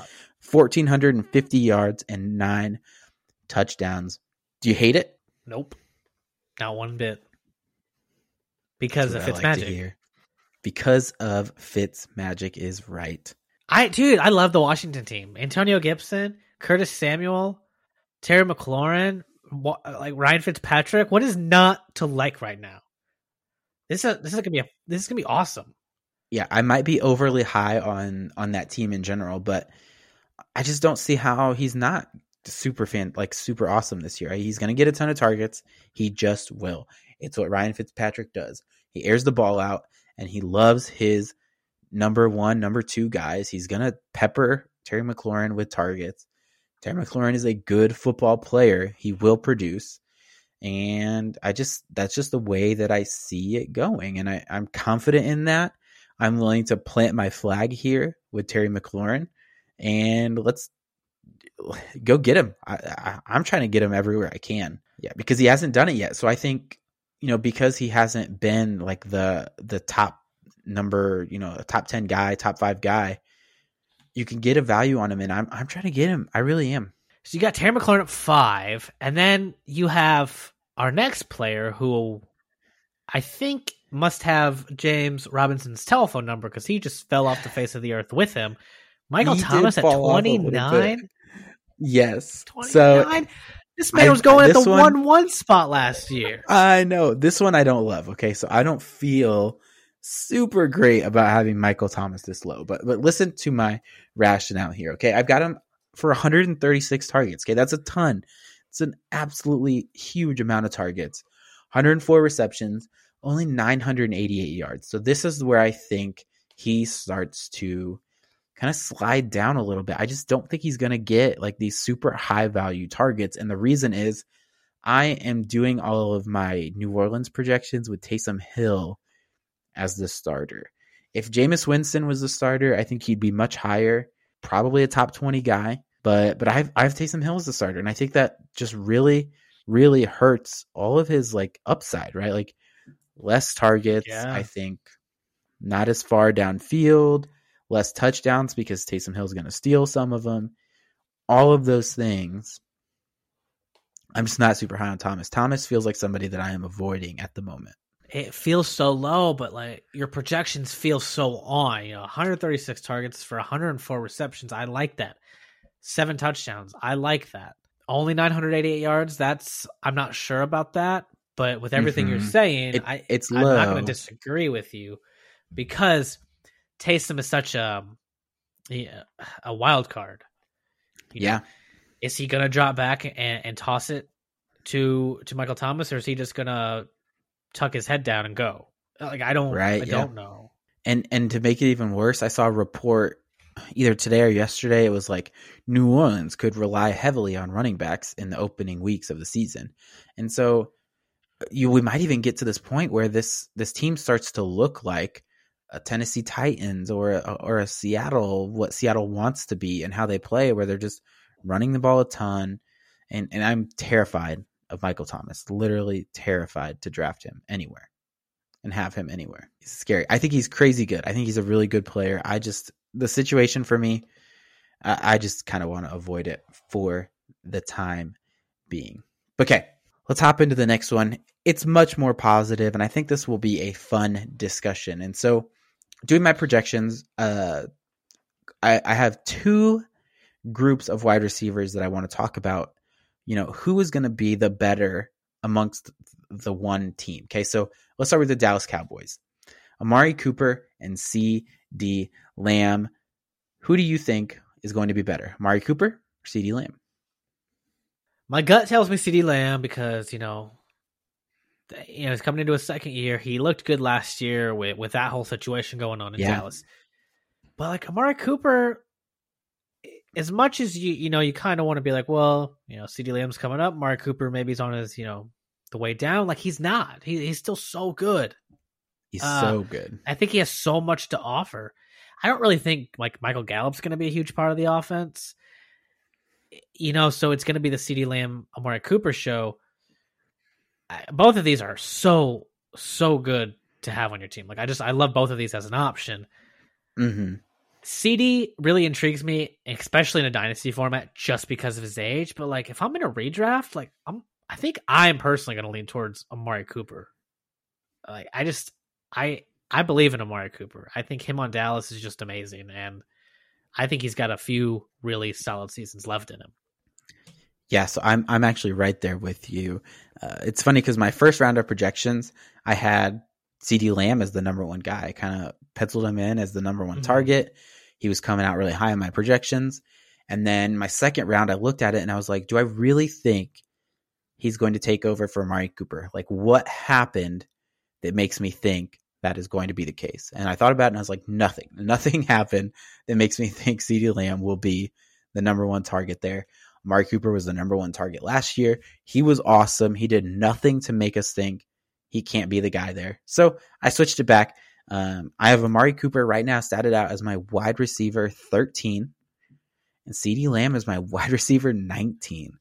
1,450 yards, and nine touchdowns. Do you hate it? Nope. Not one bit. Because of I like hear. Because of Fitz magic is right. I dude, I love the Washington team. Antonio Gibson, Curtis Samuel, Terry McLaurin, like Ryan Fitzpatrick. What is not to like right now? This is this is gonna be a this is gonna be awesome. Yeah, I might be overly high on on that team in general, but I just don't see how he's not super fan like super awesome this year. He's to get a ton of targets. He just will. It's what Ryan Fitzpatrick does. He airs the ball out and he loves his number 1, number 2 guys. He's going to pepper Terry McLaurin with targets. Terry McLaurin is a good football player. He will produce. And I just that's just the way that I see it going. And I, I'm confident in that. I'm willing to plant my flag here with Terry McLaurin, and let's go get him. I, I'm trying to get him everywhere I can. Yeah, because he hasn't done it yet. So I think you know because he hasn't been like the the top number, you know, a top 10 guy, top 5 guy, you can get a value on him and I'm I'm trying to get him. I really am. So you got Terry McLaurin at 5 and then you have our next player who I think must have James Robinson's telephone number because he just fell off the face of the earth with him. Michael He Thomas at fall off a little 29? Yes. 29? So this man I- was going at the one- 1 1 spot last year. I know this one I don't love. Okay, so I don't feel super great about having Michael Thomas this low, but but listen to my rationale here. Okay, I've got him for 136 targets. Okay, that's a ton. It's an absolutely huge amount of targets. 104 receptions, only 988 yards. So this is where I think he starts to kind of slide down a little bit. I just don't think he's going to get like these super high value targets, and the reason is I am doing all of my New Orleans projections with Taysom Hill as the starter. If Jameis Winston was the starter, I think he'd be much higher, probably a top 20 guy. But but I've I've Taysom Hill as the starter, and I think that just really, really hurts all of his like upside, right? Like less targets, Yeah. I think not as far downfield, less touchdowns because Taysom Hill's gonna steal some of them. All of those things I'm just not super high on Thomas. Thomas feels like somebody that I am avoiding at the moment. It feels so low, but like your projections feel so on. You know, 136 targets for 104 receptions. I like that. Seven touchdowns. I like that. Only 988 yards. That's I'm not sure about that, but with everything you're Mhm. saying, It- I it's I'm not going to disagree with you because Taysom is such a yeah, a wild card. You know, Yeah. is he going to drop back and, and toss it to to Michael Thomas, or is he just going to tuck his head down and go? Like I don't, Right, I yeah. don't know. And and to make it even worse, I saw a report either today or yesterday. It was like New Orleans could rely heavily on running backs in the opening weeks of the season, and so you we might even get to this point where this this team starts to look like a Tennessee Titans or a, or a Seattle, what Seattle wants to be and how they play, where they're just running the ball a ton. And and I'm terrified of Michael Thomas, literally terrified to draft him anywhere and have him anywhere. He's scary. I think he's crazy good. I think he's a really good player. I just the situation for me, I, I just kind of want to avoid it for the time being. Okay, let's hop into the next one. It's much more positive, and I think this will be a fun discussion. And so, doing my projections, uh, I, I have two groups of wide receivers that I want to talk about. You know, who is going to be the better amongst the one team? Okay, so let's start with the Dallas Cowboys. Amari Cooper and CeeDee Lamb. Who do you think is going to be better, Amari Cooper or CeeDee Lamb? My gut tells me CeeDee Lamb because you know, you know, he's coming into his second year. He looked good last year with with that whole situation going on in Yeah. Dallas. But like Amari Cooper, as much as you you know, you kind of want to be like, well, you know, CeeDee Lamb's coming up. Amari Cooper maybe he's on his you know the way down. Like he's not. He, he's still so good. He's Uh, so good. I think he has so much to offer. I don't really think like Michael Gallup's going to be a huge part of the offense. You know, so it's going to be the CeeDee Lamb Amari Cooper show. I, both of these are so so good to have on your team. Like I just I love both of these as an option. hmm CeeDee really intrigues me, especially in a dynasty format, just because of his age. But like, if I'm in a redraft, like I'm, I think I'm personally going to lean towards Amari Cooper. Like, I just, I, I believe in Amari Cooper. I think him on Dallas is just amazing, and I think he's got a few really solid seasons left in him. Yeah, so I'm I'm actually right there with you. Uh, it's funny because my first round of projections, I had CeeDee Lamb as the number one guy. I kind of penciled him in as the number one Mhm. target. He was coming out really high in my projections. And then my second round, I looked at it and I was like, do I really think he's going to take over for Amari Cooper? Like, what happened that makes me think that is going to be the case? And I thought about it and I was like, nothing. Nothing happened that makes me think CeeDee Lamb will be the number one target there. Amari Cooper was the number one target last year. He was awesome. He did nothing to make us think he can't be the guy there. So I switched it back. Um, I have Amari Cooper right now statted out as my wide receiver 13, and CeeDee Lamb is my wide receiver 19.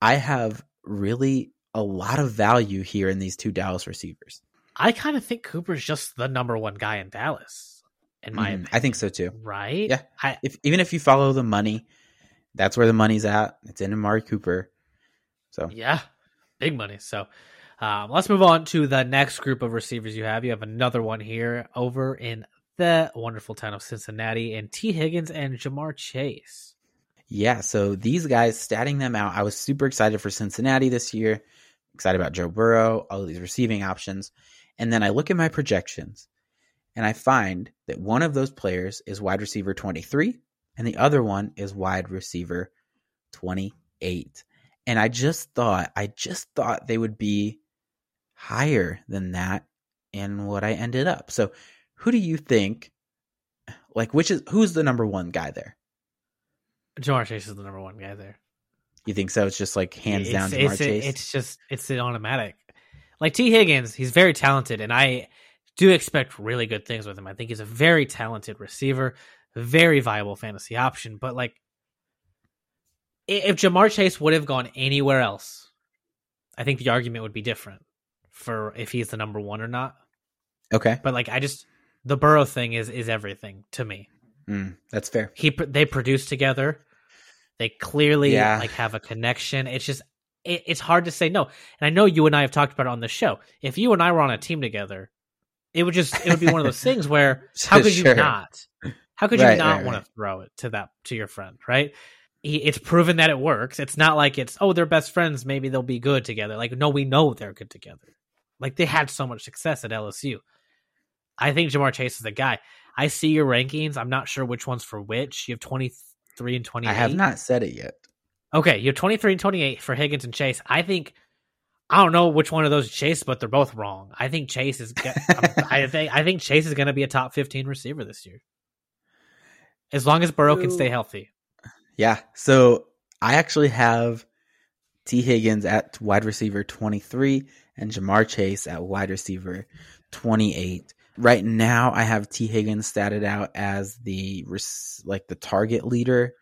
I have really a lot of value here in these two Dallas receivers. I kind of think Cooper's just the number one guy in Dallas, in my Mhm. opinion. I think so too. Right? Yeah. I, If even if you follow the money, that's where the money's at. It's in Amari Cooper. So yeah, big money. So um, let's move on to the next group of receivers you have. You have another one here over in the wonderful town of Cincinnati, and Tee Higgins and Ja'Marr Chase. Yeah, so these guys, statting them out, I was super excited for Cincinnati this year. Excited about Joe Burrow, all these receiving options. And then I look at my projections and I find that one of those players is wide receiver 23 and the other one is wide receiver 28. And I just thought, I just thought they would be higher than that in what I ended up. So who do you think, like, which is, who's the number one guy there? Ja'Marr Chase is the number one guy there. You think so? It's just like hands it's, down Ja'Marr it's, Chase. It's just it's an automatic. Like Tee Higgins, he's very talented, and I do expect really good things with him. I think he's a very talented receiver, very viable fantasy option. But like, if Ja'Marr Chase would have gone anywhere else, I think the argument would be different for if he's the number one or not. okay, But like, I just the Burrow thing is is everything to me. mm, that's fair. he they produce together. They clearly Yeah. like have a connection. It's just it, it's hard to say no. And I know you and I have talked about it on the show. If you and I were on a team together, it would just it would be one of those things where how could Sure. you not? How could you not right, want right. to throw it to that to your friend, right? He, it's proven that it works. It's not like it's oh they're best friends, maybe they'll be good together. Like no, we know they're good together. Like they had so much success at LSU. I think Ja'Marr Chase is the guy. I see your rankings. I'm not sure which one's for which. You have 23 and 28. I have not said it yet. Okay, you have 23 and 28 for Higgins and Chase. I think I don't know which one of those is Chase, but they're both wrong. I think Chase is. I think I think Chase is going to be a top 15 receiver this year, as long as Burrow can stay healthy. Yeah. So I actually have Tee Higgins at wide receiver 23 and Ja'Marr Chase at wide receiver 28. Right now, I have Tee Higgins statted out as the like the target leader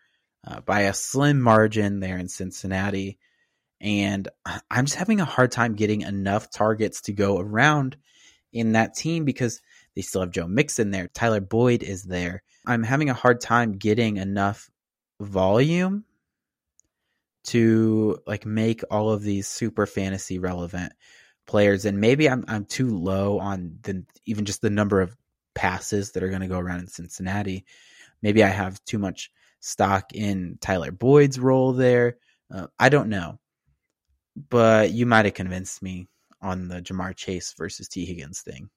uh, by a slim margin there in Cincinnati, and I'm just having a hard time getting enough targets to go around in that team because they still have Joe Mixon there, Tyler Boyd is there. I'm having a hard time getting enough volume to like make all of these super fantasy relevant players and maybe I'm I'm too low on the even just the number of passes that are going to go around in Cincinnati. Maybe I have too much stock in Tyler Boyd's role there. Uh, I don't know. But you might have convinced me on the Ja'Marr Chase versus Tee Higgins thing.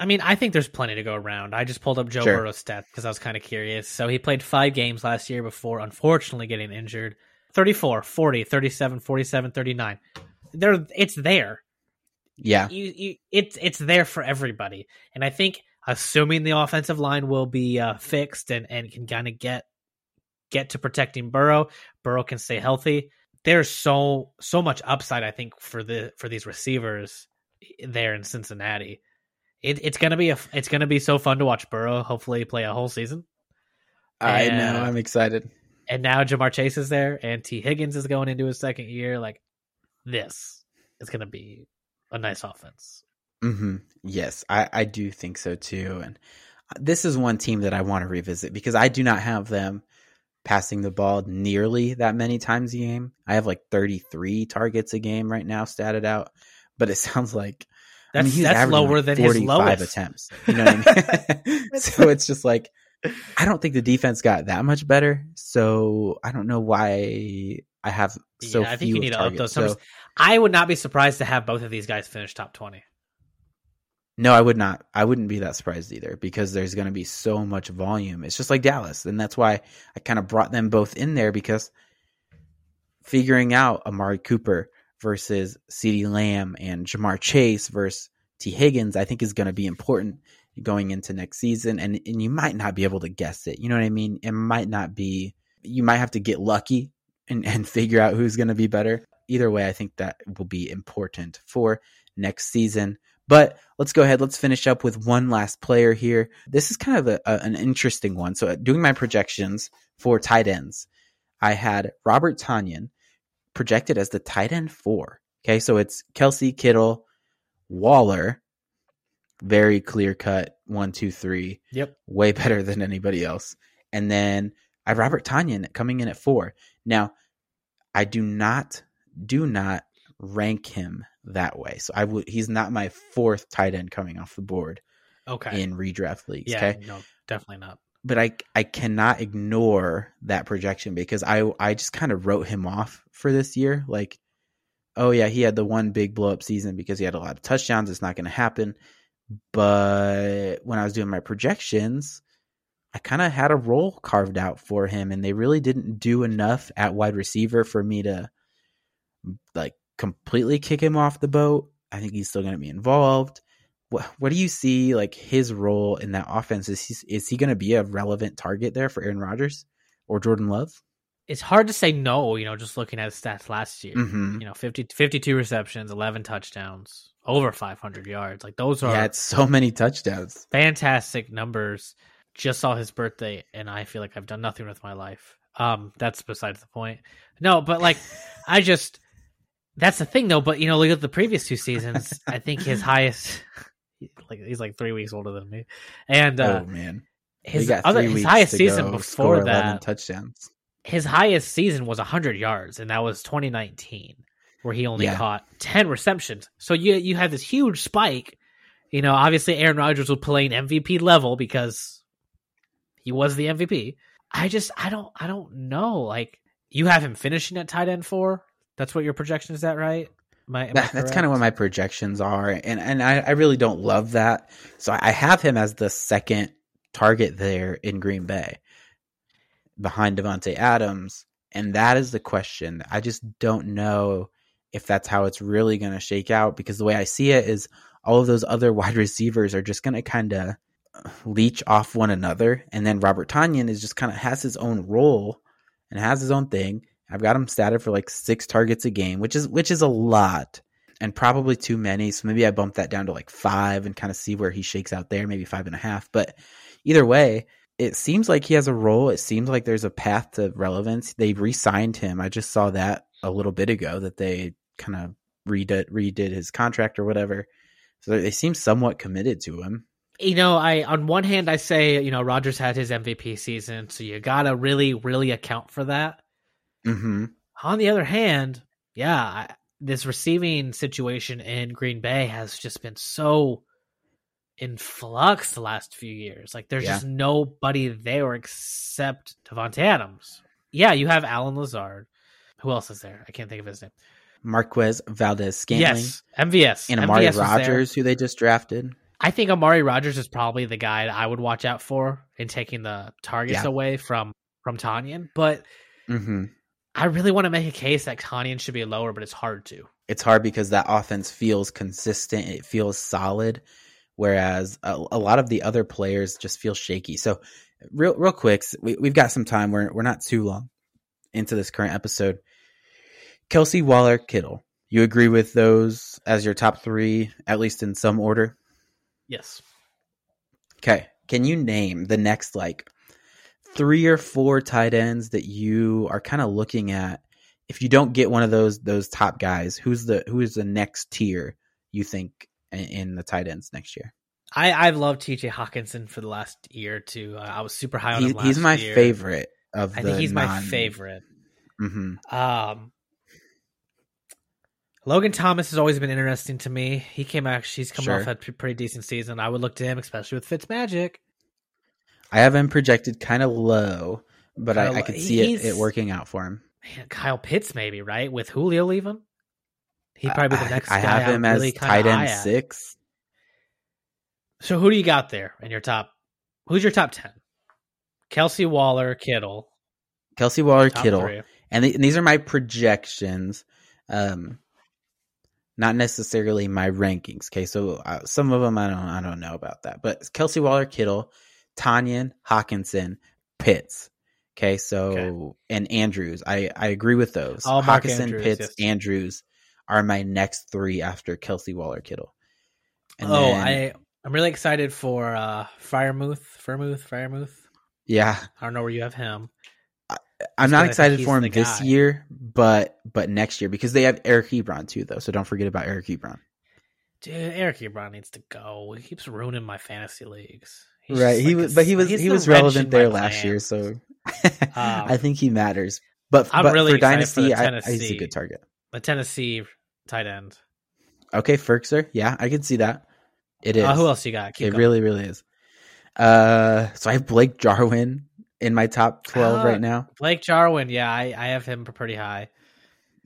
I mean, I think there's plenty to go around. I just pulled up Joe Sure. Burrow's stats because I was kind of curious. So he played five games last year before unfortunately getting injured. 34, 40, 37, 47, 39. There it's there. Yeah. You, you it's it's there for everybody. And I think assuming the offensive line will be uh, fixed and and can kind of get get to protecting Burrow, Burrow can stay healthy. There's so so much upside I think for the for these receivers there in Cincinnati. It, it's gonna be a it's gonna be so fun to watch Burrow hopefully play a whole season. I know. I'm excited. And now Ja'Marr Chase is there, and Tee Higgins is going into his second year. Like this is gonna be a nice offense. hmm Yes, I, I do think so too. And this is one team that I want to revisit because I do not have them passing the ball nearly that many times a game. I have like 33 targets a game right now statted out, but it sounds like I That's mean, he's that's lower like, than his 45 lowest. attempts. You know what I mean? so it's just like I don't think the defense got that much better. So I don't know why I have so yeah, I think few you need of to up targets. those So- I would not be surprised to have both of these guys finish top twenty. No, I would not. I wouldn't be that surprised either because there's going to be so much volume. It's just like Dallas, and that's why I kind of brought them both in there because figuring out Amari Cooper versus CeeDee Lamb and Ja'Marr Chase versus Tee Higgins, I think is going to be important going into next season. And and you might not be able to guess it. You know what I mean? It might not be. You might have to get lucky and and figure out who's going to be better. Either way, I think that will be important for next season. But let's go ahead. Let's finish up with one last player here. This is kind of a, a- an interesting one. So, uh, doing my projections for tight ends, I had Robert Tonyan projected as the tight end four. Okay, so it's Kelce Kittle, Waller, very clear cut one, two, three, Yep. way better than anybody else. And then I have Robert Tonyan coming in at four. Now, I do not do not rank him that way. So I would he's not my fourth tight end coming off the board Okay. in redraft leagues. yeah. Okay. No, definitely not. But I I cannot ignore that projection because I I just kind of wrote him off for this year. Like, oh yeah, he had the one big blow up season because he had a lot of touchdowns. It's not gonna happen. But when I was doing my projections, I kind of had a role carved out for him, and they really didn't do enough at wide receiver for me to like completely kick him off the boat. I think he's still going to be involved. What what do you see like his role in that offense? Is he, is he going to be a relevant target there for Aaron Rodgers or Jordan Love? It's hard to say no, you know, just looking at his stats last year. Mm-hmm. You know, 50, 52 receptions, 11 touchdowns, over 500 yards. Like those are Yeah, it's so many touchdowns. fantastic numbers. Just saw his birthday, and I feel like I've done nothing with my life. Um, that's besides the point. No, but like, I just that's the thing though. But you know, look at the previous two seasons. I think his highest, like he's like three weeks older than me, and uh, oh man, his other his highest season before that, touchdowns. his highest season was 100 yards, and that was 2019, where he only Yeah. caught 10 receptions. So you you have this huge spike. You know, obviously Aaron Rodgers was playing MVP level because he was the MVP. I just I don't I don't know. Like you have him finishing at tight end four. That's what your projection is. That right? Am I- am I That, that's kind of what my projections are, and and I, I really don't love that. So I have him as the second target there in Green Bay, behind Davante Adams, and that is the question. I just don't know if that's how it's really going to shake out because the way I see it is all of those other wide receivers are just going to kind of leech off one another, and then Robert Tonyan is just kind of has his own role and has his own thing. I've got him statted for like six targets a game, which is which is a lot and probably too many. So maybe I bump that down to like five and kind of see where he shakes out there, maybe five and a half. But either way, it seems like he has a role. It seems like there's a path to relevance. They re-signed him. I just saw that a little bit ago that they kind of redid redid his contract or whatever. So they seem somewhat committed to him. You know, I on one hand I say, you know, Rodgers had his MVP season, so you gotta really, really account for that. hmm On the other hand, yeah, I, this receiving situation in Green Bay has just been so in flux the last few years. Like there's Yeah. just nobody there except Davante Adams. Yeah, you have Allen Lazard. Who else is there? I can't think of his name. Marquez Valdes-Scantling Yes, MVS and Amari MVS. Rodgers, who they just drafted. I think Amari Rodgers is probably the guy that I would watch out for in taking the targets Yeah. away from from Tonyan. But hmm I really want to make a case that Tonyan should be lower, but it's hard to. it's hard because that offense feels consistent. It feels solid, whereas a, a lot of the other players just feel shaky. So, real real quick, we, we've got some time. We're we're not too long into this current episode. Kelce Waller Kittle, you agree with those as your top three, at least in some order? Yes. Okay, can you name the next like three or four tight ends that you are kind of looking at? If you don't get one of those those top guys, who's the who is the next tier you think in, in the tight ends next year? I, I've loved TJ Hockenson for the last year or two. Uh, I was super high on He, him last he's my year. favorite of. The I think he's my non- favorite. Mhm. Um, Logan Thomas has always been interesting to me. He came out; he's come Sure. off a pretty decent season. I would look to him, especially with Fitzmagic. I have him projected kind of low, but I, I could see it, it working out for him. Man, Kyle Pitts, maybe right with Julio leaving. He'd probably be the next I, guy have him I'm as tight end at. six. So who do you got there in your top? Who's your top ten? Kelce Waller, Kittle, Kelce Waller, Kittle, and, th- and these are my projections um not necessarily my rankings okay so uh, some of them i don't i don't know about that but kelce waller kittle tonyan hockenson pitts okay so Okay. and andrews i i agree with those I'll hockenson Andrews, pitts yes. andrews are my next three after kelce waller kittle and oh, then- I I'm really excited for uh Firemouth, Firemouth, Firemouth. yeah I don't know where you have him. I'm not 'cause I think excited for him this guy. year but but next year because they have eric ebron too though so don't forget about eric ebron Dude, Eric Ebron needs to go. He keeps ruining my fantasy leagues. He's right. He like was, a- but he was he was relevant there last year, so I think he matters. But, I'm but really for excited for I, I, he's a good target. the Tennessee tight end. Okay, Firkser, yeah, I can see that. It is. Uh, who else you got? Keep it going. really, really is. Uh, so I have Blake Jarwin in my top twelve Ah. right now. Blake Jarwin. Yeah, I, I have him pretty high.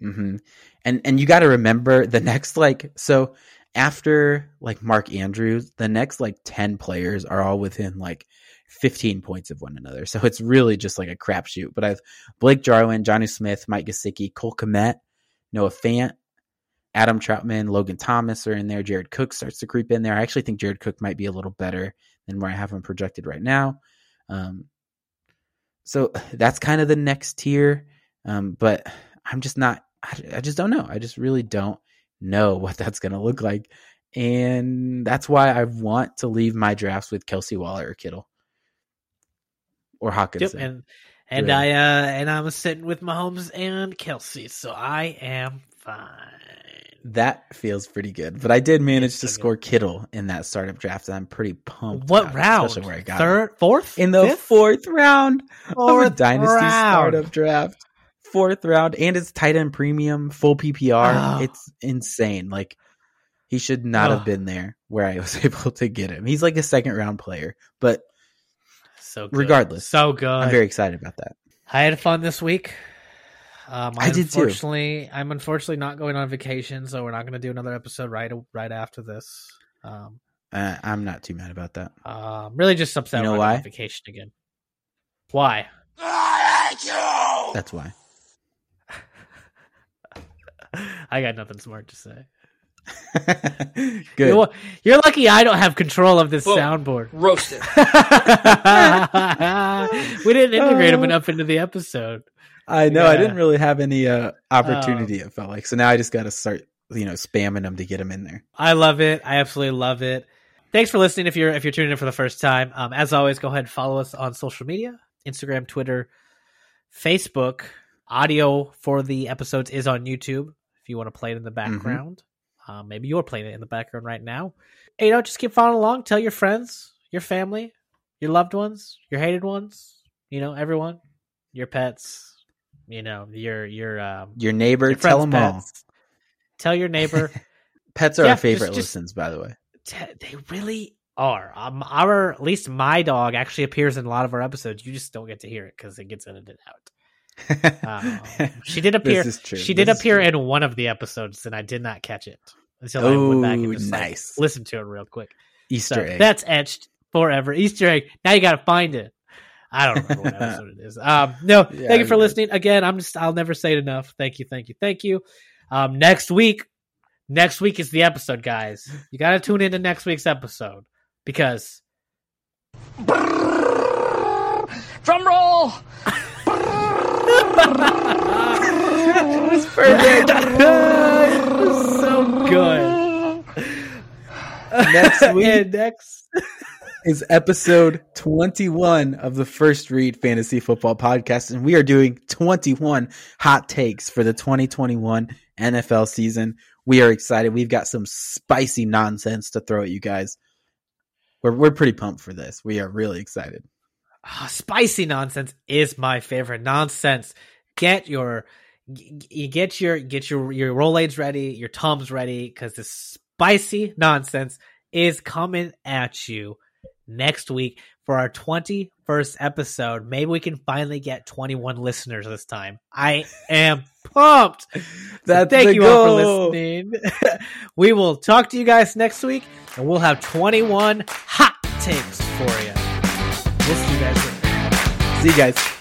hmm And and you got to remember the next like so after like Mark Andrews, the next like ten players are all within like fifteen points of one another. So it's really just like a crapshoot. But I have Blake Jarwin, Jonnu Smith, Mike Gesicki, Cole Kmet, Noah Fant, Adam Trautman, Logan Thomas are in there. Jared Cook starts to creep in there. I actually think Jared Cook might be a little better than where I have him projected right now. Um, so that's kind of the next tier. Um, but I'm just not, I, I just don't know. I just really don't know what that's going to look like. And that's why I want to leave my drafts with Kelce Waller or Kittle or Yep, and and Really. I uh and I'm sitting with Mahomes and Kelce, so I am fine. That feels pretty good. But I did manage It's to good. score Kittle in that startup draft, and I'm pretty pumped. What round? Especially where I got him. Third, fourth, in the Fifth? fourth round of a Fourth dynasty round. startup draft. Fourth round, and it's tight end premium, full PPR. Oh. It's insane. Like he should not have been there where I was able to get him. He's like a second round player, but So good. Regardless, so good. I'm very excited about that. I had fun this week. Um, I did too. unfortunately, I'm unfortunately not going on vacation, so we're not going to do another episode right right after this. Um, Uh, I'm not too mad about that. um, really just upset. You know we're going why? on vacation again. Why? That's why. I got nothing smart to say. Good. You're, you're lucky I don't have control of this Boom. soundboard. Roasted. we didn't integrate them enough into the episode. I know. I didn't really have any uh, opportunity. it felt like so. Now I just got to start, you know, spamming them to get them in there. I love it. I absolutely love it. Thanks for listening. If you're if you're tuning in for the first time, um, as always, go ahead and follow us on social media: Instagram, Twitter, Facebook. Audio for the episodes is on YouTube. If you want to play it in the background, um, maybe you're playing it in the background right now. And, you know, just keep following along. Tell your friends, your family, your loved ones, your hated ones. You know, everyone, your pets. You know, your your um, Your neighbor, your tell them all. Tell your neighbor. Pets are Yeah, our favorite just- just- listens, by the way. Te- they really are. Um, our at least my dog actually appears in a lot of our episodes. You just don't get to hear it because it gets edited out. Um, she did appear. This is true. She did This appear in one of the episodes, and I did not catch it until I went back and just like, nice. listened to it real quick. Easter So egg. that's etched forever. Easter egg. Now you got to find it. I don't remember what episode it is. Um, no, Yeah, thank you for you did. listening again. I'm just. I'll never say it enough. Thank you. Thank you. Thank you. Um, next week. Next week is the episode, guys. You got to tune into next week's episode because Drum roll. it was perfect. it was so good. Next week- next. Is episode 21 of the First Read Fantasy Football Podcast, and we are doing 21 hot takes for the 2021 NFL season. We are excited. We've got some spicy nonsense to throw at you guys. We're we're pretty pumped for this. We are really excited. Ah, spicy nonsense is my favorite nonsense. Get your you get your get your your Rolaids ready, your Tums ready, because the spicy nonsense is coming at you next week for our 21st episode. Maybe we can finally get 21 listeners this time. I am pumped. So thank you all for listening. we will talk to you guys next week, and we'll have 21 hot takes for you. We'll see you guys later. See you guys.